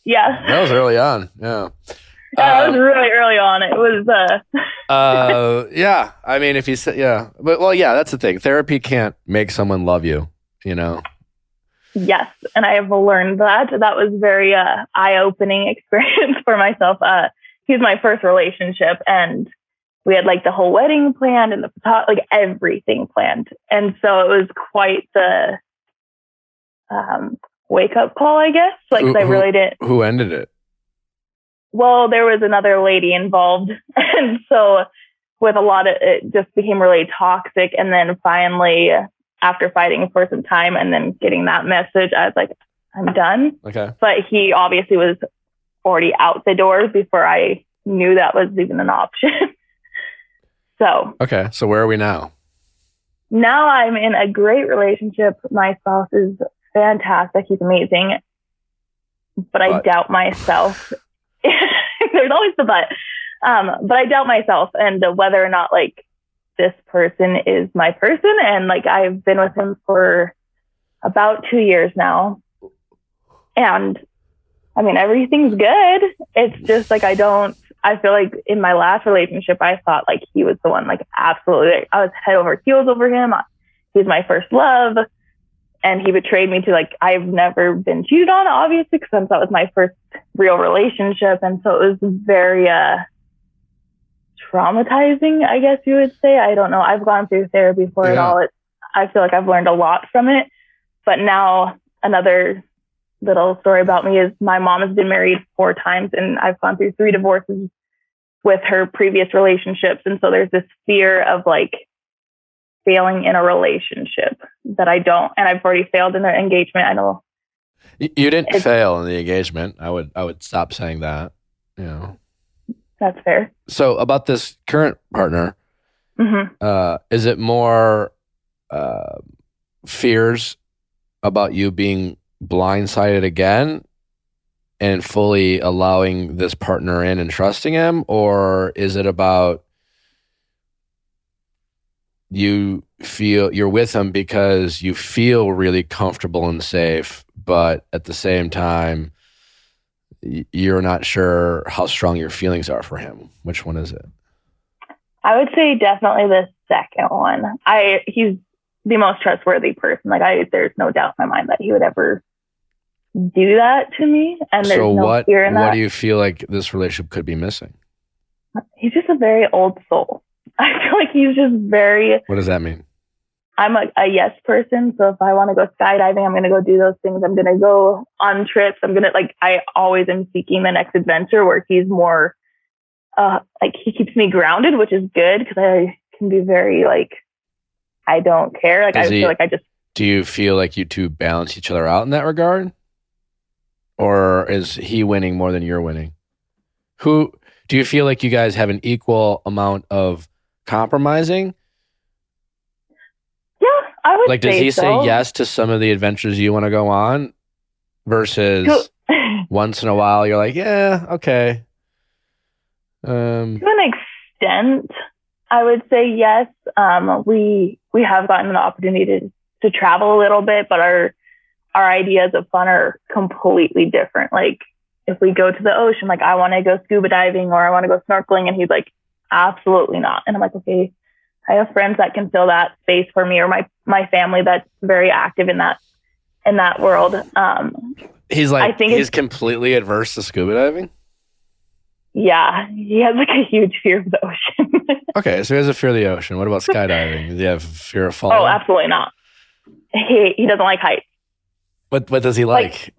yeah. That was early on. Yeah. that Um, was really early on. It was. uh uh, yeah. I mean, if you say, yeah, but well, yeah, that's the thing. Therapy can't make someone love you. You know. Yes, and I have learned that. That was very uh, eye-opening experience for myself. Uh, he was my first relationship, and we had like the whole wedding planned and the like everything planned, and so it was quite the um, wake-up call, I guess. Like I Who- who- really didn't. Who ended it? Well, there was another lady involved, and so with a lot of it just became really toxic, and then finally. After fighting for some time and then getting that message, I was like, I'm done. Okay. but he obviously was already out the door before I knew that was even an option. so Okay. So where are we now? now I'm in a great relationship. My spouse is fantastic. He's amazing. But I doubt myself. There's always the but. Um, but I doubt myself and whether or not like this person is my person. And like I've been with him for about two years now. And I mean, everything's good. It's just like I don't, I feel like in my last relationship, I thought like he was the one, like absolutely. I was head over heels over him. He's my first love. And he betrayed me to like, I've never been cheated on, obviously, because that was my first real relationship. And so it was very, uh, traumatizing, I guess you would say. I don't know. I've gone through therapy for it all. It, I feel like I've learned a lot from it. But now another little story about me is my mom has been married four times and I've gone through three divorces with her previous relationships. And so there's this fear of like failing in a relationship that I don't, and I've already failed in the engagement. I know. You didn't fail in the engagement. I would I would stop saying that. You know. That's fair. So about this current partner, hmm uh, is it more uh, fears about you being blindsided again and fully allowing this partner in and trusting him, or is it about you feel you're with him because you feel really comfortable and safe, but at the same time, you're not sure how strong your feelings are for him? Which one is it? I would say definitely the second one. I he's the most trustworthy person. Like I, there's no doubt in my mind that he would ever do that to me. And there's so no what fear in what that. do you feel like this relationship could be missing he's just a very old soul. I feel like he's just very what does that mean I'm a, a yes person. So if I want to go skydiving, I'm going to go do those things. I'm going to go on trips. I'm going to like, I always am seeking the next adventure where he's more, uh, like he keeps me grounded, which is good because I can be very like, I don't care. Like Does I he- feel like I just, do you feel like you two balance each other out in that regard or is he winning more than you're winning who do you feel like you guys have an equal amount of compromising yeah, I would like does he so. say yes to some of the adventures you want to go on versus once in a while you're like yeah okay um to an extent, I would say yes. Um, we we have gotten an opportunity to, to travel a little bit, but our our ideas of fun are completely different. Like if we go to the ocean, like I want to go scuba diving or I want to go snorkeling, and he's like, absolutely not. And I'm like, okay, I have friends that can fill that space for me, or my my family that's very active in that in that world. Um, he's like I think he's completely adverse to scuba diving yeah, he has like a huge fear of the ocean. Okay, so he has a fear of the ocean. What about skydiving? Does he have fear of falling? Oh, absolutely not. He he doesn't like heights. What what does he like?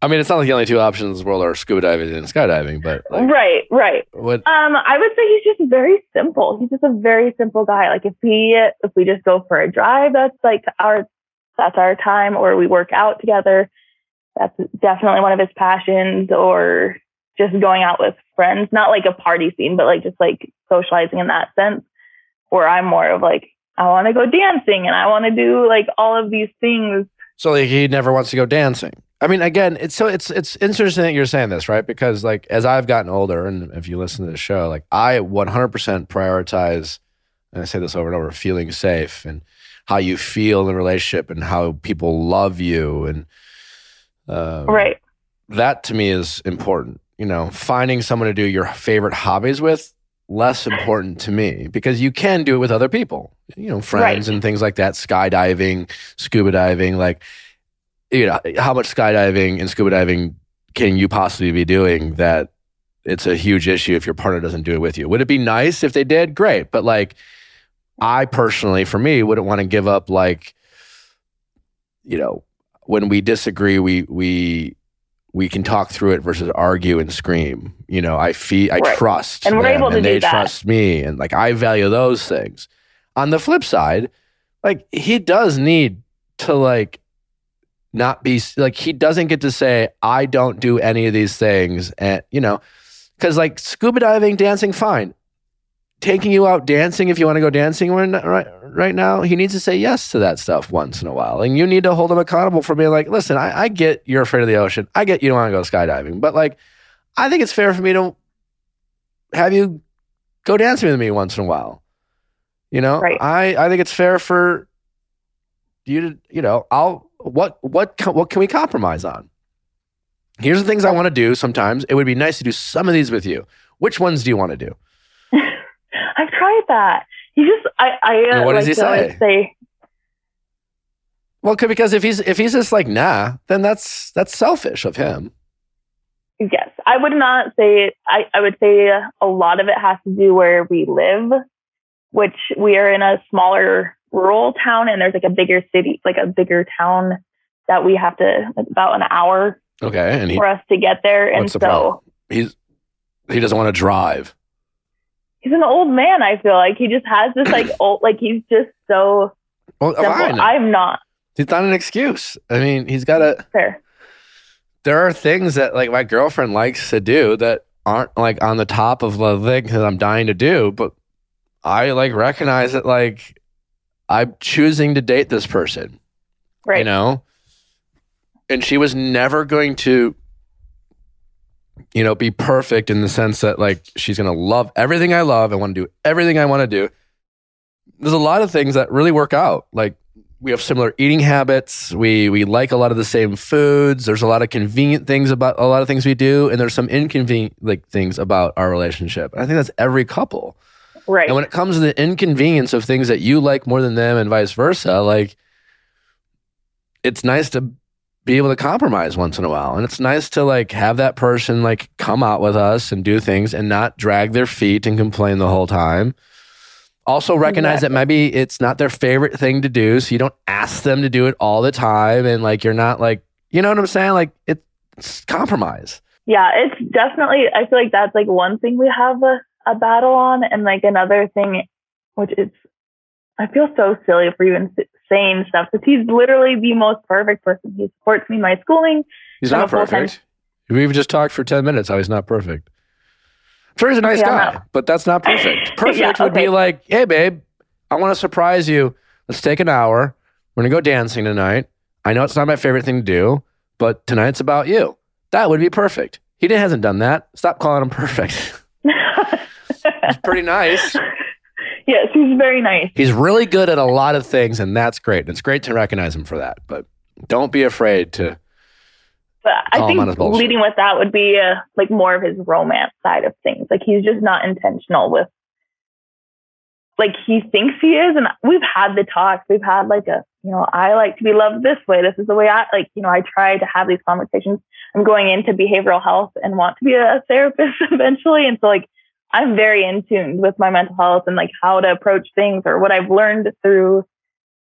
I mean, it's not like the only two options in this world are scuba diving and skydiving, but like, right, right. what? Um, I would say he's just very simple. He's just a very simple guy. Like if we if we just go for a drive, that's like our that's our time, or we work out together. That's definitely one of his passions, or just going out with friends. Not like a party scene, but like just like socializing in that sense. Where I'm more of like I want to go dancing and I want to do like all of these things. So like he never wants to go dancing. I mean, again, it's so it's it's interesting that you're saying this, right? Because like as I've gotten older, and if you listen to the show, like I 100% prioritize, and I say this over and over, feeling safe and how you feel in the relationship and how people love you and um, Right. that to me is important. You know, finding someone to do your favorite hobbies with less important to me because you can do it with other people. You know, friends Right. and things like that, skydiving, scuba diving, like you know, how much skydiving and scuba diving can you possibly be doing that it's a huge issue if your partner doesn't do it with you. Would it be nice if they did? Great, but like I personally for me wouldn't want to give up like you know, when we disagree, we we we can talk through it versus argue and scream. You know, I feel I Right. trust And we're them able to and do they that. trust me, and like I value those things. On the flip side, like he does need to like not be like he doesn't get to say I don't do any of these things, and you know, because like scuba diving, dancing, fine. Taking you out dancing if you want to go dancing right, uh, right right now, he needs to say yes to that stuff once in a while. And you need to hold him accountable for being like, listen, I, I get you're afraid of the ocean. I get you don't want to go skydiving. But like, I think it's fair for me to have you go dancing with me once in a while. You know, Right. I, I think it's fair for you to, you know, I'll, what, what, what can we compromise on? Here's the things I want to do sometimes. It would be nice to do some of these with you. Which ones do you want to do? I've tried that. He just, I, I uh, what does like he say? say, Well, because if he's if he's just like nah, then that's that's selfish of him. yes. I would not say, I, I would say a lot of it has to do where we live, which we are in a smaller rural town and there's like a bigger city, like a bigger town that we have to, like about an hour Okay, and he for us to get there. And What's the so problem? he's he doesn't want to drive. he's an old man. I feel like he just has this like old, like he's just so Well. I'm not It's not an excuse. I mean, he's got a. fair. There are things that like my girlfriend likes to do that aren't like on the top of the thing that I'm dying to do, but I like recognize that like I'm choosing to date this person. Right. You know? And she was never going to, you know, be perfect in the sense that like she's going to love everything I love and want to do everything I want to do. There's a lot of things that really work out. Like we have similar eating habits. We we like a lot of the same foods. There's a lot of convenient things about a lot of things we do, and there's some inconvenient like things about our relationship. And I think that's every couple. Right. And when it comes to the inconvenience of things that you like more than them and vice versa, like it's nice to be able to compromise once in a while. And it's nice to like have that person like come out with us and do things and not drag their feet and complain the whole time. Also recognize that maybe it's not their favorite thing to do, so you don't ask them to do it all the time and like you're not like, you know what I'm saying? Like it's compromise. Yeah, it's definitely. I feel like that's like one thing we have a, a battle on, and like another thing, which is, I feel so silly for even saying stuff because he's literally the most perfect person. He supports me in my schooling. He's not perfect. We've just talked for 10 minutes how he's not perfect. Sure he's a nice Yeah, guy, no. but that's not perfect. Perfect Yeah, would be like, hey, babe, I want to surprise you. Let's take an hour. We're going to go dancing tonight. I know it's not my favorite thing to do, but tonight's about you. That would be perfect. He hasn't done that. Stop calling him perfect. He's pretty nice. yes, he's very nice. He's really good at a lot of things, and that's great. And it's great to recognize him for that. But don't be afraid to. But I Call him on his think leading with that would be uh, like more of his romance side of things. Like he's just not intentional with, like he thinks he is, and we've had the talks. We've had like a, you know, I like to be loved this way. This is the way I like. You know, I try to have these conversations. I'm going into behavioral health and want to be a therapist eventually, and so like I'm very in tune with my mental health and like how to approach things or what I've learned through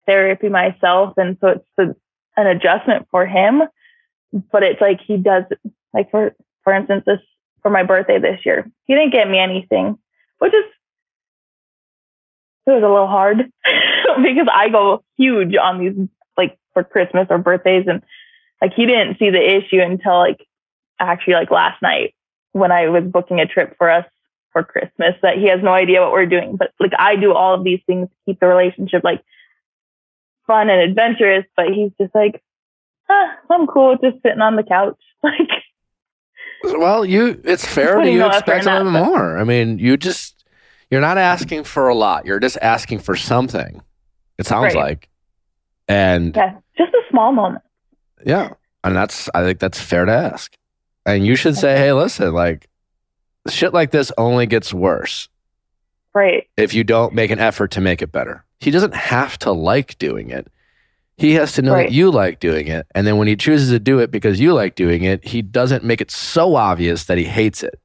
therapy myself, and so it's a, an adjustment for him but it's like he does like for for instance this for my birthday this year he didn't get me anything which is it was a little hard because i go huge on these like for christmas or birthdays. And like he didn't see the issue until like actually like last night when i was booking a trip for us for christmas that he has no idea what we're doing but like i do all of these things to keep the relationship like fun and adventurous but he's just like ah, I'm cool just sitting on the couch. Like, Well, you it's fair to you expect a little more. I mean, you just you're not asking for a lot. You're just asking for something. It sounds Right. like. And yeah, just a small moment. yeah, and that's I think that's fair to ask. And you should say, "Hey, listen, like shit like this only gets worse Right. if you don't make an effort to make it better." He doesn't have to like doing it. He has to know Right. that you like doing it. And then when he chooses to do it because you like doing it, he doesn't make it so obvious that he hates it.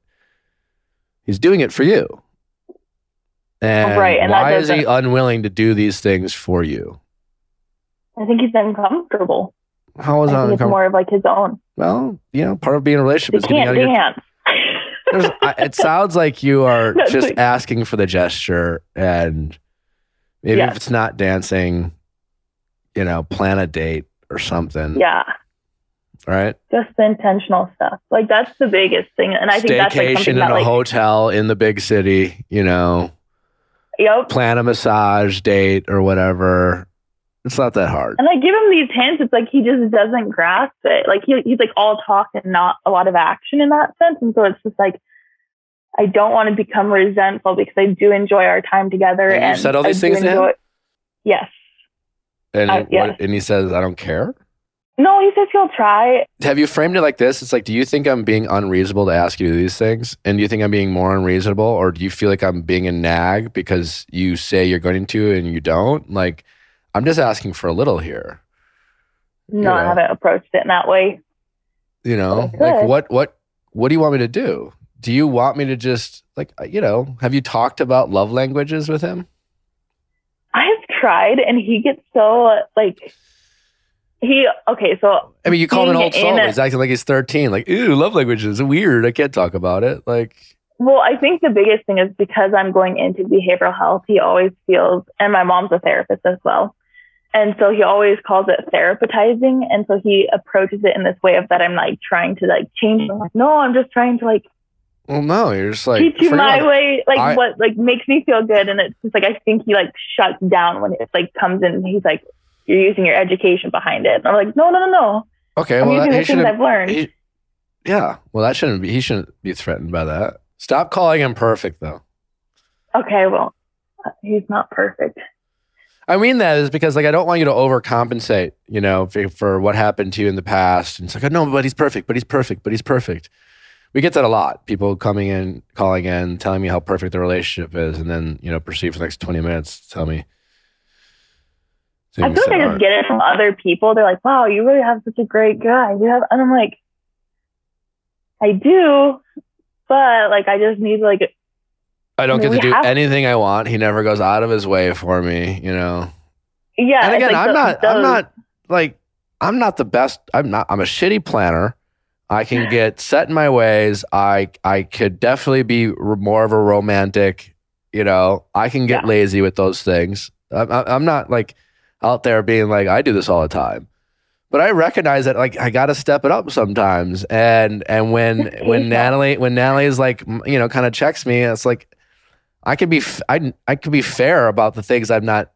He's doing it for you. And Right, and why is he unwilling to do these things for you? I think he's uncomfortable. How is I that think it's more of like his own. Well, you know, part of being in a relationship He is getting out can't of your dance. There's, I, it sounds like you are just like- asking for the gesture, and maybe Yes. if it's not dancing, you know, plan a date or something. yeah, Right. just the intentional stuff. Like that's the biggest thing, and I think that's like Staycation something in that a like, hotel in the big city. You know, yep. plan a massage date or whatever. It's not that hard. And I give him these hints. It's like he just doesn't grasp it. Like he, he's like all talk and not a lot of action in that sense. And so it's just like I don't want to become resentful because I do enjoy our time together. And And, you've said all these I things to him? Yes. And, Uh, what- and he says, "I don't care." No, he says he'll try. Have you framed it like this? It's like, do you think I'm being unreasonable to ask you these things? And do you think I'm being more unreasonable? Or do you feel like I'm being a nag because you say you're going to and you don't? Like, I'm just asking for a little here. No, I haven't approached it in that way. You know, like what, what, what do you want me to do? Do you want me to just like, uh, you know, have you talked about love languages with him? I've tried, and he gets so like he. Okay, so I mean, you call him an old soul. He's acting like he's 13. Like, ooh, love languages. Weird. I can't talk about it. Like, Well, I think the biggest thing is because I'm going into behavioral health, he always feels, and my mom's a therapist as well. And so he always calls it therapizing. And so he approaches it in this way of that I'm like trying to like change. I'm like, no, I'm just trying to like well, no, you're just like, teach you my way, like I- what like makes me feel good. And it's just like, I think he like shuts down when it like comes in. He's like, you're using your education behind it. And I'm like, no, no, no, no. okay, I'm well, using that, he the things shouldn't. I've learned. He, yeah, well, that shouldn't be. He shouldn't be threatened by that. Stop calling him perfect, though. okay, well, uh, he's not perfect. I mean that is because like I don't want you to overcompensate, you know, for, for what happened to you in the past. And it's like, oh, no, but he's perfect, but he's perfect, but he's perfect. We get that a lot. People coming in, calling in, telling me how perfect the relationship is, and then you know proceed for the next twenty minutes to tell me. I feel like I just get it from other people. They're like, "Wow, you really have such a great guy." You have, and I'm like, I do, but like, I just need like, I don't get mean, to do have- anything I want. He never goes out of his way for me, you know. yeah. and again, like I'm the- not. I'm not like. I'm not the best. I'm not. I'm a shitty planner. I can get set in my ways. I I could definitely be more of a romantic. You know, I can get Yeah. lazy with those things. I'm, I'm I'm not like out there being like I do this all the time. But I recognize that like I got to step it up sometimes. And and when when. Natalie when Natalie is like you know kind of checks me, it's like I could be f- I I could be fair about the things I'm not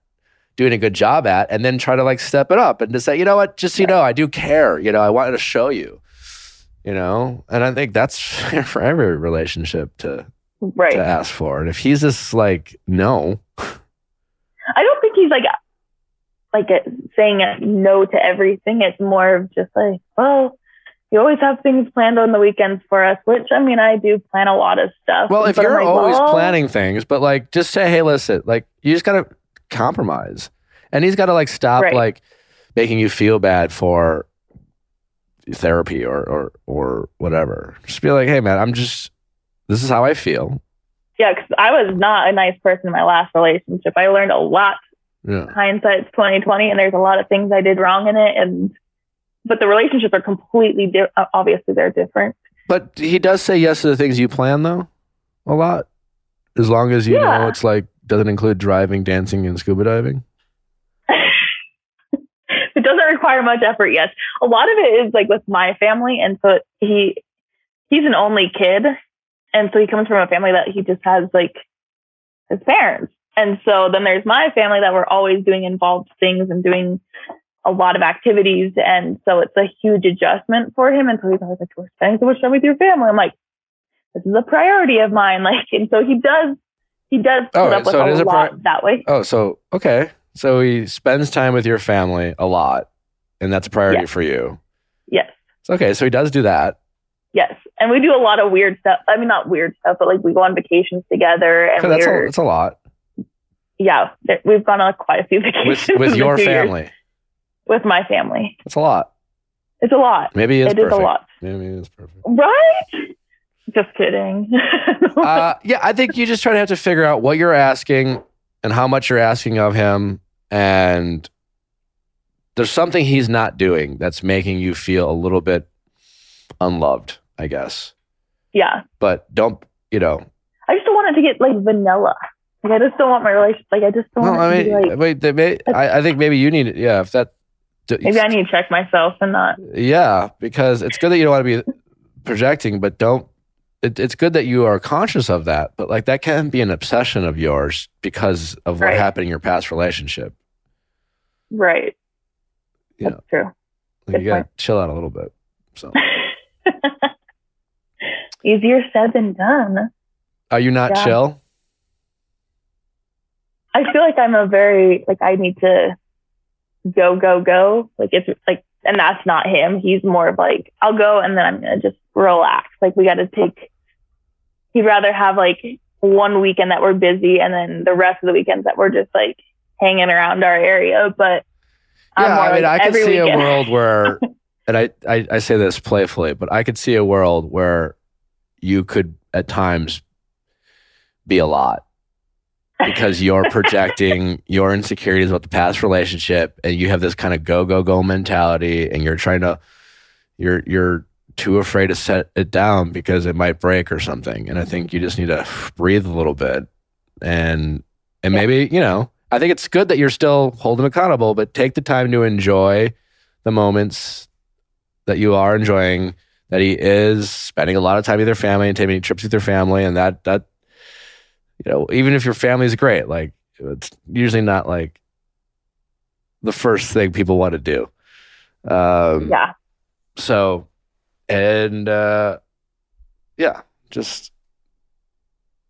doing a good job at, and then try to like step it up and to say, you know what, just so you know, I do care. You know, I wanted to show you. You know, and I think that's fair for every relationship to right. to ask for. And if he's just like no, I don't think he's like like saying no to everything. It's more of just like, well, you always have things planned on the weekends for us, which I mean, I do plan a lot of stuff. well, if you're like, always well, planning things, but like just say, hey, listen, like you just gotta compromise, and he's got to like stop Right. like making you feel bad for therapy or or or whatever. Just be like, hey, man, I'm just this is how I feel. yeah, because I was not a nice person in my last relationship. I learned a lot. Yeah. Hindsight's twenty twenty, and there's a lot of things I did wrong in it, and but the relationships are completely di- uh, obviously they're different. But he does say yes to the things you plan, though, a lot. As long as you know it's like doesn't include driving, dancing, and scuba diving. it doesn't require much effort yes a lot of it is like with my family and so he he's an only kid and so he comes from a family that he just has like his parents and so then there's my family that we're always doing involved things and doing a lot of activities and so it's a huge adjustment for him and so he's always like we're spending so much time with your family i'm like this is a priority of mine like and so he does he does put Oh, up with so it a is a lot pri- that way Oh, so okay, so he spends time with your family a lot, and that's a priority Yeah. for you. yes It's okay, so he does do that. Yes. And we do a lot of weird stuff. I mean, not weird stuff, but like we go on vacations together and that's a, that's a lot yeah, we've gone on quite a few vacations with with your family. years. Family. With my family. It's a lot. It's a lot. Maybe it's It is perfect. a lot. Maybe it's perfect. Right? Just kidding. uh, yeah, I think you just try to have to figure out what you're asking and how much you're asking of him, and there's something he's not doing that's making you feel a little bit unloved, I guess. yeah. But don't, you know. I just don't want it to get like vanilla. Like I just don't want my relationship like I just don't No, want I it to mean, be like wait, they may, I, I think maybe you need, it. yeah, if that, maybe I need to check myself and not yeah, because it's good that you don't want to be projecting, but don't. It, it's good that you are conscious of that, but like that can be an obsession of yours because of what Right. happened in your past relationship. right. You That's true. Like, you Good gotta point. chill out a little bit. So, Easier said than done. are you not Yeah. chill? I feel like I'm a very like I need to go go go. Like it's like and that's not him. He's more of like, I'll go and then I'm gonna just relax. Like we got to take. He'd rather have like one weekend that we're busy and then the rest of the weekends that we're just like hanging around our area. But I'm yeah, I mean, like I could see a world where, and I, I, I say this playfully, but I could see a world where you could at times be a lot because you're projecting your insecurities about the past relationship and you have this kind of go, go, go mentality and you're trying to, you're, you're too afraid to set it down because it might break or something. And I think you just need to breathe a little bit and, and Yeah. maybe, you know, I think it's good that you're still holding accountable, but take the time to enjoy the moments that you are enjoying. That he is spending a lot of time with your family and taking trips with your family, and that that you know, even if your family is great, like it's usually not like the first thing people want to do. Um, yeah. So, and uh, yeah, just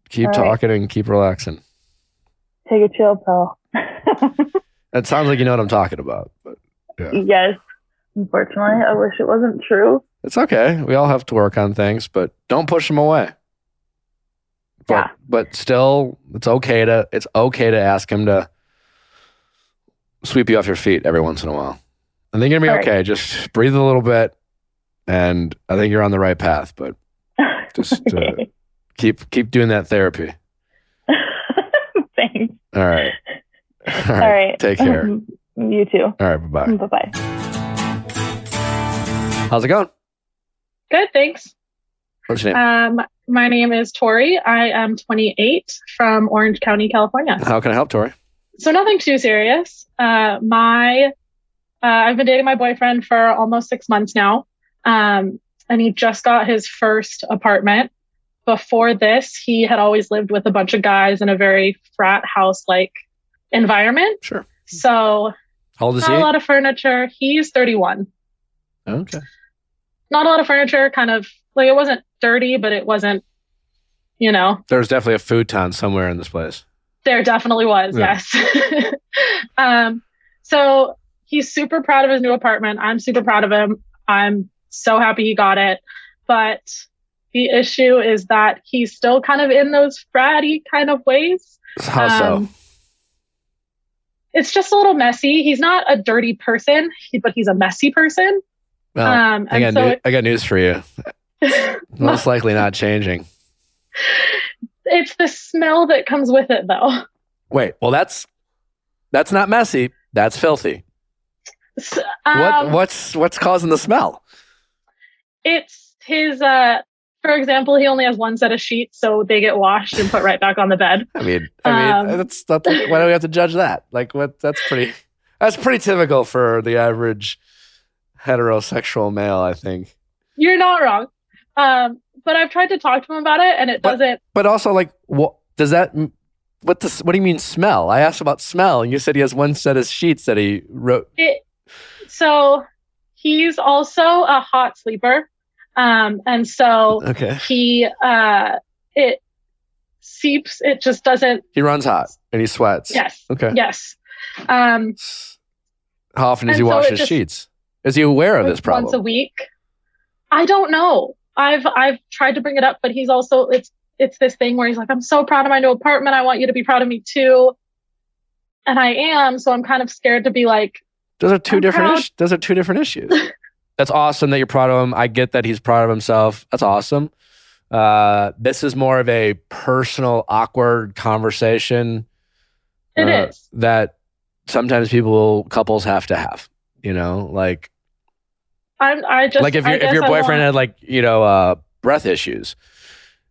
keep All right. talking and keep relaxing. Take a chill pill. that sounds like you know what I'm talking about, but yes. Unfortunately, I wish it wasn't true. it's okay. We all have to work on things, but don't push them away. But Yeah. but still, it's okay to it's okay to ask him to sweep you off your feet every once in a while. I think you're gonna be All right. okay. Just breathe a little bit, and I think you're on the right path. But Just, uh, keep keep doing that therapy. Thanks. All right. All right. All right. Take care. You too. All right. Bye bye. Bye bye. How's it going? Good, thanks. What's your name? Um, my name is Tori. I am 28 from Orange County, California. How can I help, Tori? So nothing too serious. Uh, my, uh, I've been dating my boyfriend for almost six months now. Um, and he just got his first apartment. Before this, he had always lived with a bunch of guys in a very frat house like environment. Sure. So How old is not he? a lot of furniture. He's 31. Okay. Not a lot of furniture, kind of like it wasn't dirty, but it wasn't, you know, There's definitely a futon somewhere in this place. There definitely was, Yeah. yes. um, so he's super proud of his new apartment. I'm super proud of him. I'm so happy he got it. But the issue is that he's still kind of in those fratty kind of ways. How so? Um, It's just a little messy. He's not a dirty person, but he's a messy person. Well, um, I got so new- I got news for you. Most likely not changing. it's the smell that comes with it, though. Wait. Well, that's that's not messy. That's filthy. S- what um, what's what's causing the smell? it's his uh for example he only has one set of sheets so they get washed and put right back on the bed I mean, I mean, Um, that's not. The, why do we have to judge that? Like, what? That's pretty. That's pretty typical for the average heterosexual male, I think. you're not wrong um but i've tried to talk to him about it and it But- doesn't But also, like, what does that? What does? What do you mean smell? I asked about smell, and you said he has one set of sheets that he wrote. it so he's also a hot sleeper um and so Okay, he uh it seeps it just doesn't he runs hot and he sweats. yes Okay. yes um How often does he so wash his just- sheets? Is he aware of this problem? once a week. I don't know. I've I've tried to bring it up, but he's also it's it's this thing where he's like, I'm so proud of my new apartment. I want you to be proud of me too. And I am, so I'm kind of scared to be like, Those are 2 I'm different. proud. Is- those are two different issues. That's awesome that you're proud of him. I get that he's proud of himself. That's awesome. Uh, this is more of a personal, awkward conversation. It uh, is. that sometimes people couples have to have. You know, like I'm I just like if your if your boyfriend had like you know uh, breath issues,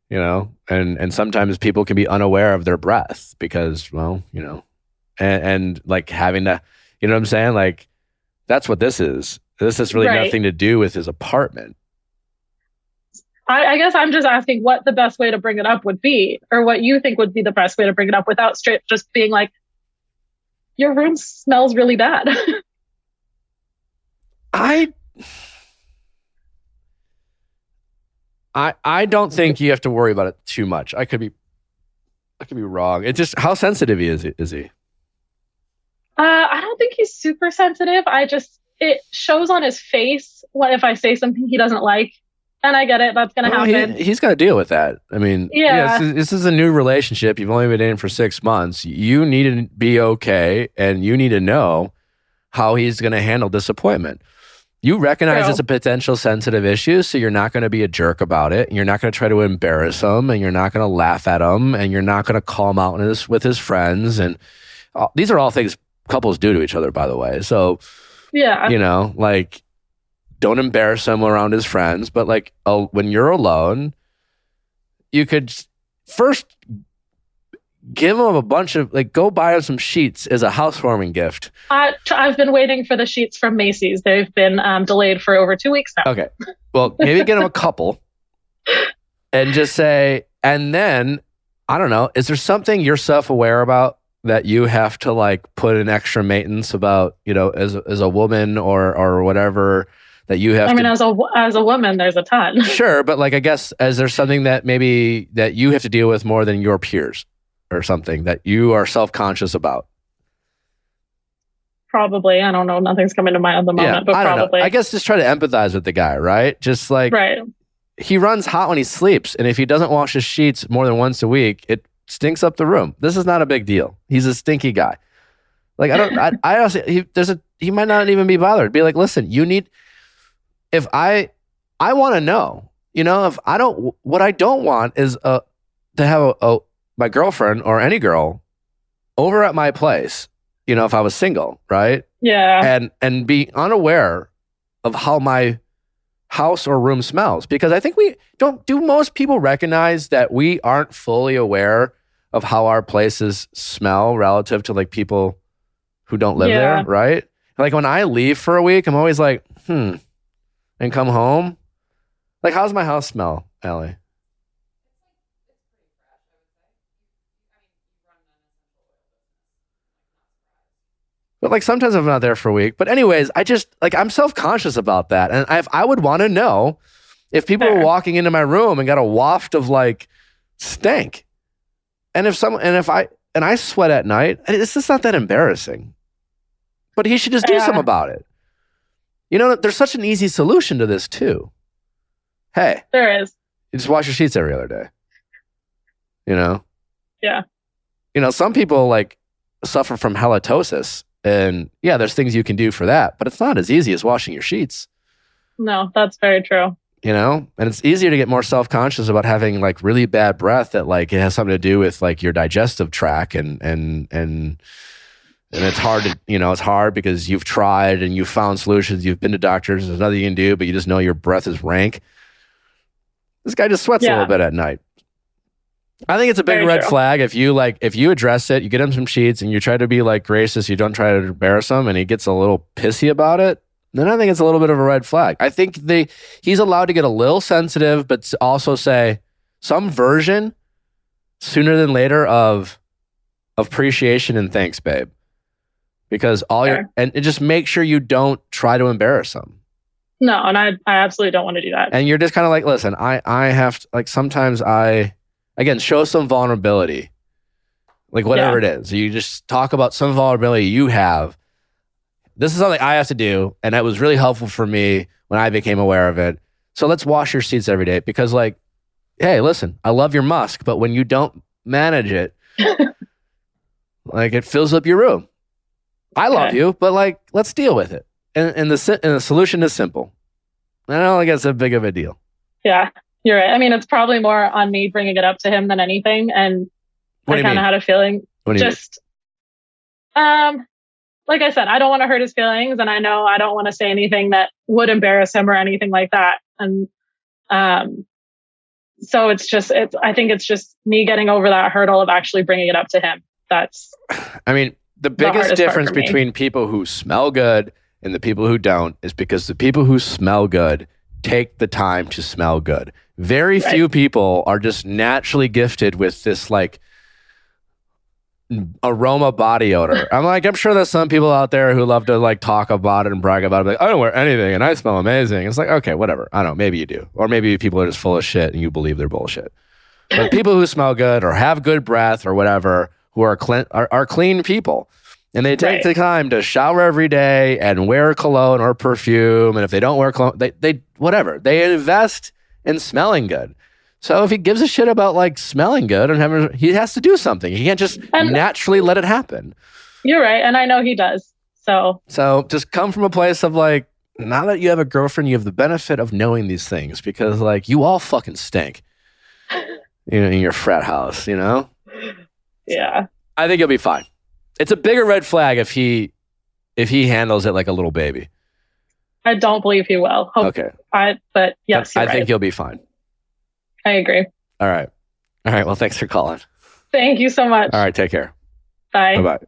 you know, and and sometimes people can be unaware of their breath because well, you know, and and like having to, you know what I'm saying? Like that's what this is. This has really Right. nothing to do with his apartment. I, I guess I'm just asking what the best way to bring it up would be, or what you think would be the best way to bring it up without straight just being like, your room smells really bad. I I I don't think you have to worry about it too much. I could be I could be wrong. It's just how sensitive he is is he? Uh, I don't think he's super sensitive. I just it shows on his face what if I say something he doesn't like. And I get it. That's going to Well, happen. he, he's got to deal with that. I mean, Yeah. this, is, this is a new relationship. You've only been in for six months. You need to be okay, and you need to know how he's going to handle disappointment. You recognize it's a potential sensitive issue, so you're not going to be a jerk about it. You're not going to try to embarrass him, and you're not going to laugh at him, and you're not going to call him out in his, with his friends. And uh, these are all things couples do to each other, by the way. So yeah. you know, like don't embarrass him around his friends, but like uh, when you're alone, you could first give him a bunch of like go buy him some sheets as a housewarming gift. I, I've been waiting for the sheets from Macy's. They've been um, delayed for over two weeks now. Okay. Well, maybe get him a couple and just say, and then I don't know, is there something you're self aware about that you have to like put an extra maintenance about, you know, as a, as a woman or or whatever that you have I mean, to as a as a woman, there's a ton. sure, but like I guess is there something that maybe that you have to deal with more than your peers or something that you are self conscious about? Probably. I don't know. Nothing's coming to mind at the moment, but I don't probably. know. I guess just try to empathize with the guy, right? Just like right. he runs hot when he sleeps, and if he doesn't wash his sheets more than once a week, it stinks up the room. This is not a big deal. He's a stinky guy. Like I don't. I, I also he there's a he might not even be bothered. Be like, listen, you need. If I, I want to know. You know, if I don't, what I don't want is uh to have a, a my girlfriend or any girl over at my place. You know, if I was single, right? Yeah. and and be unaware of how my house or room smells because I think we don't do most people recognize that we aren't fully aware of how our places smell relative to like people who don't live Yeah. there, right? Like when I leave for a week, I'm always like, hmm, and come home. Like, how's my house smell, Allie? But like sometimes I'm not there for a week. But anyways, I just like I'm self conscious about that, and I, I would want to know if people were walking into my room and got a waft of like stank, and if some and if I and I sweat at night, it's just not that embarrassing. But he should just do Yeah. something about it. You know, there's such an easy solution to this too. Hey, There is. you just wash your sheets every other day. You know? Yeah. You know, some people like suffer from halitosis. And yeah, there's things you can do for that, but it's not as easy as washing your sheets, No, that's very true. you know? And it's easier to get more self conscious about having like really bad breath that like it has something to do with like your digestive tract and, and, and, and it's hard to, you know, it's hard because you've tried and you've found solutions. You've been to doctors. There's nothing you can do, but you just know your breath is rank. This guy just sweats a little bit at night. I think it's a big Very red true. flag if you like if you address it, you get him some sheets, and you try to be like gracious. You don't try to embarrass him, and he gets a little pissy about it. Then I think it's a little bit of a red flag. I think they he's allowed to get a little sensitive, but also say some version sooner than later of of appreciation and thanks, babe. Because all your Fair. and and just make sure you don't try to embarrass him. No, and I, I absolutely don't want to do that. and you're just kind of like listen i i have to, like sometimes i again show some vulnerability. Like whatever it is. You just talk about some vulnerability you have. This is something i have to do and that was really helpful for me when i became aware of it. So let's wash your seats every day because like hey listen i love your musk but when you don't manage it like it fills up your room. I love Okay. you but like let's deal with it. And, and the and the solution is simple. I don't think it's a big of a deal. Yeah, you're right. I mean, it's probably more on me bringing it up to him than anything. And What I kind of had a feeling mean? just, um, like I said, I don't want to hurt his feelings, and I know I don't want to say anything that would embarrass him or anything like that. And um, so it's just, it's. I think it's just me getting over that hurdle of actually bringing it up to him. That's I mean, the biggest part difference between people who smell good and the people who don't is because the people who smell good take the time to smell good. Very Right. few people are just naturally gifted with this like aroma body odor. I'm like, I'm sure there's some people out there who love to like talk about it and brag about it. Like, I don't wear anything and I smell amazing. It's like, okay, whatever. I don't know. Maybe you do. Or maybe people are just full of shit and you believe they're bullshit. But people who smell good or have good breath or whatever, who are clean, are, are clean people. and they take Right. the time to shower every day and wear cologne or perfume. And if they don't wear cologne, they, they whatever. They invest in smelling good. So if he gives a shit about like smelling good and having, he has to do something. He can't just And- naturally let it happen. You're right. And I know he does. So So just come from a place of like, now that you have a girlfriend, you have the benefit of knowing these things because like you all fucking stink. You know, in your frat house, you know? yeah. I think you'll be fine. It's a bigger red flag if he if he handles it like a little baby. I don't believe he will. Okay. I but yes, I you're think right. you'll be fine. I agree. All right. All right. Well, thanks for calling. Thank you so much. All right. Take care. Bye. Bye bye.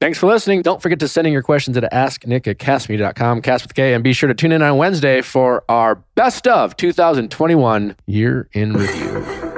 Thanks for listening. Don't forget to send in your questions at asknick at kastmedia.com, cast with K, and be sure to tune in on Wednesday for our best of 2021 year in review.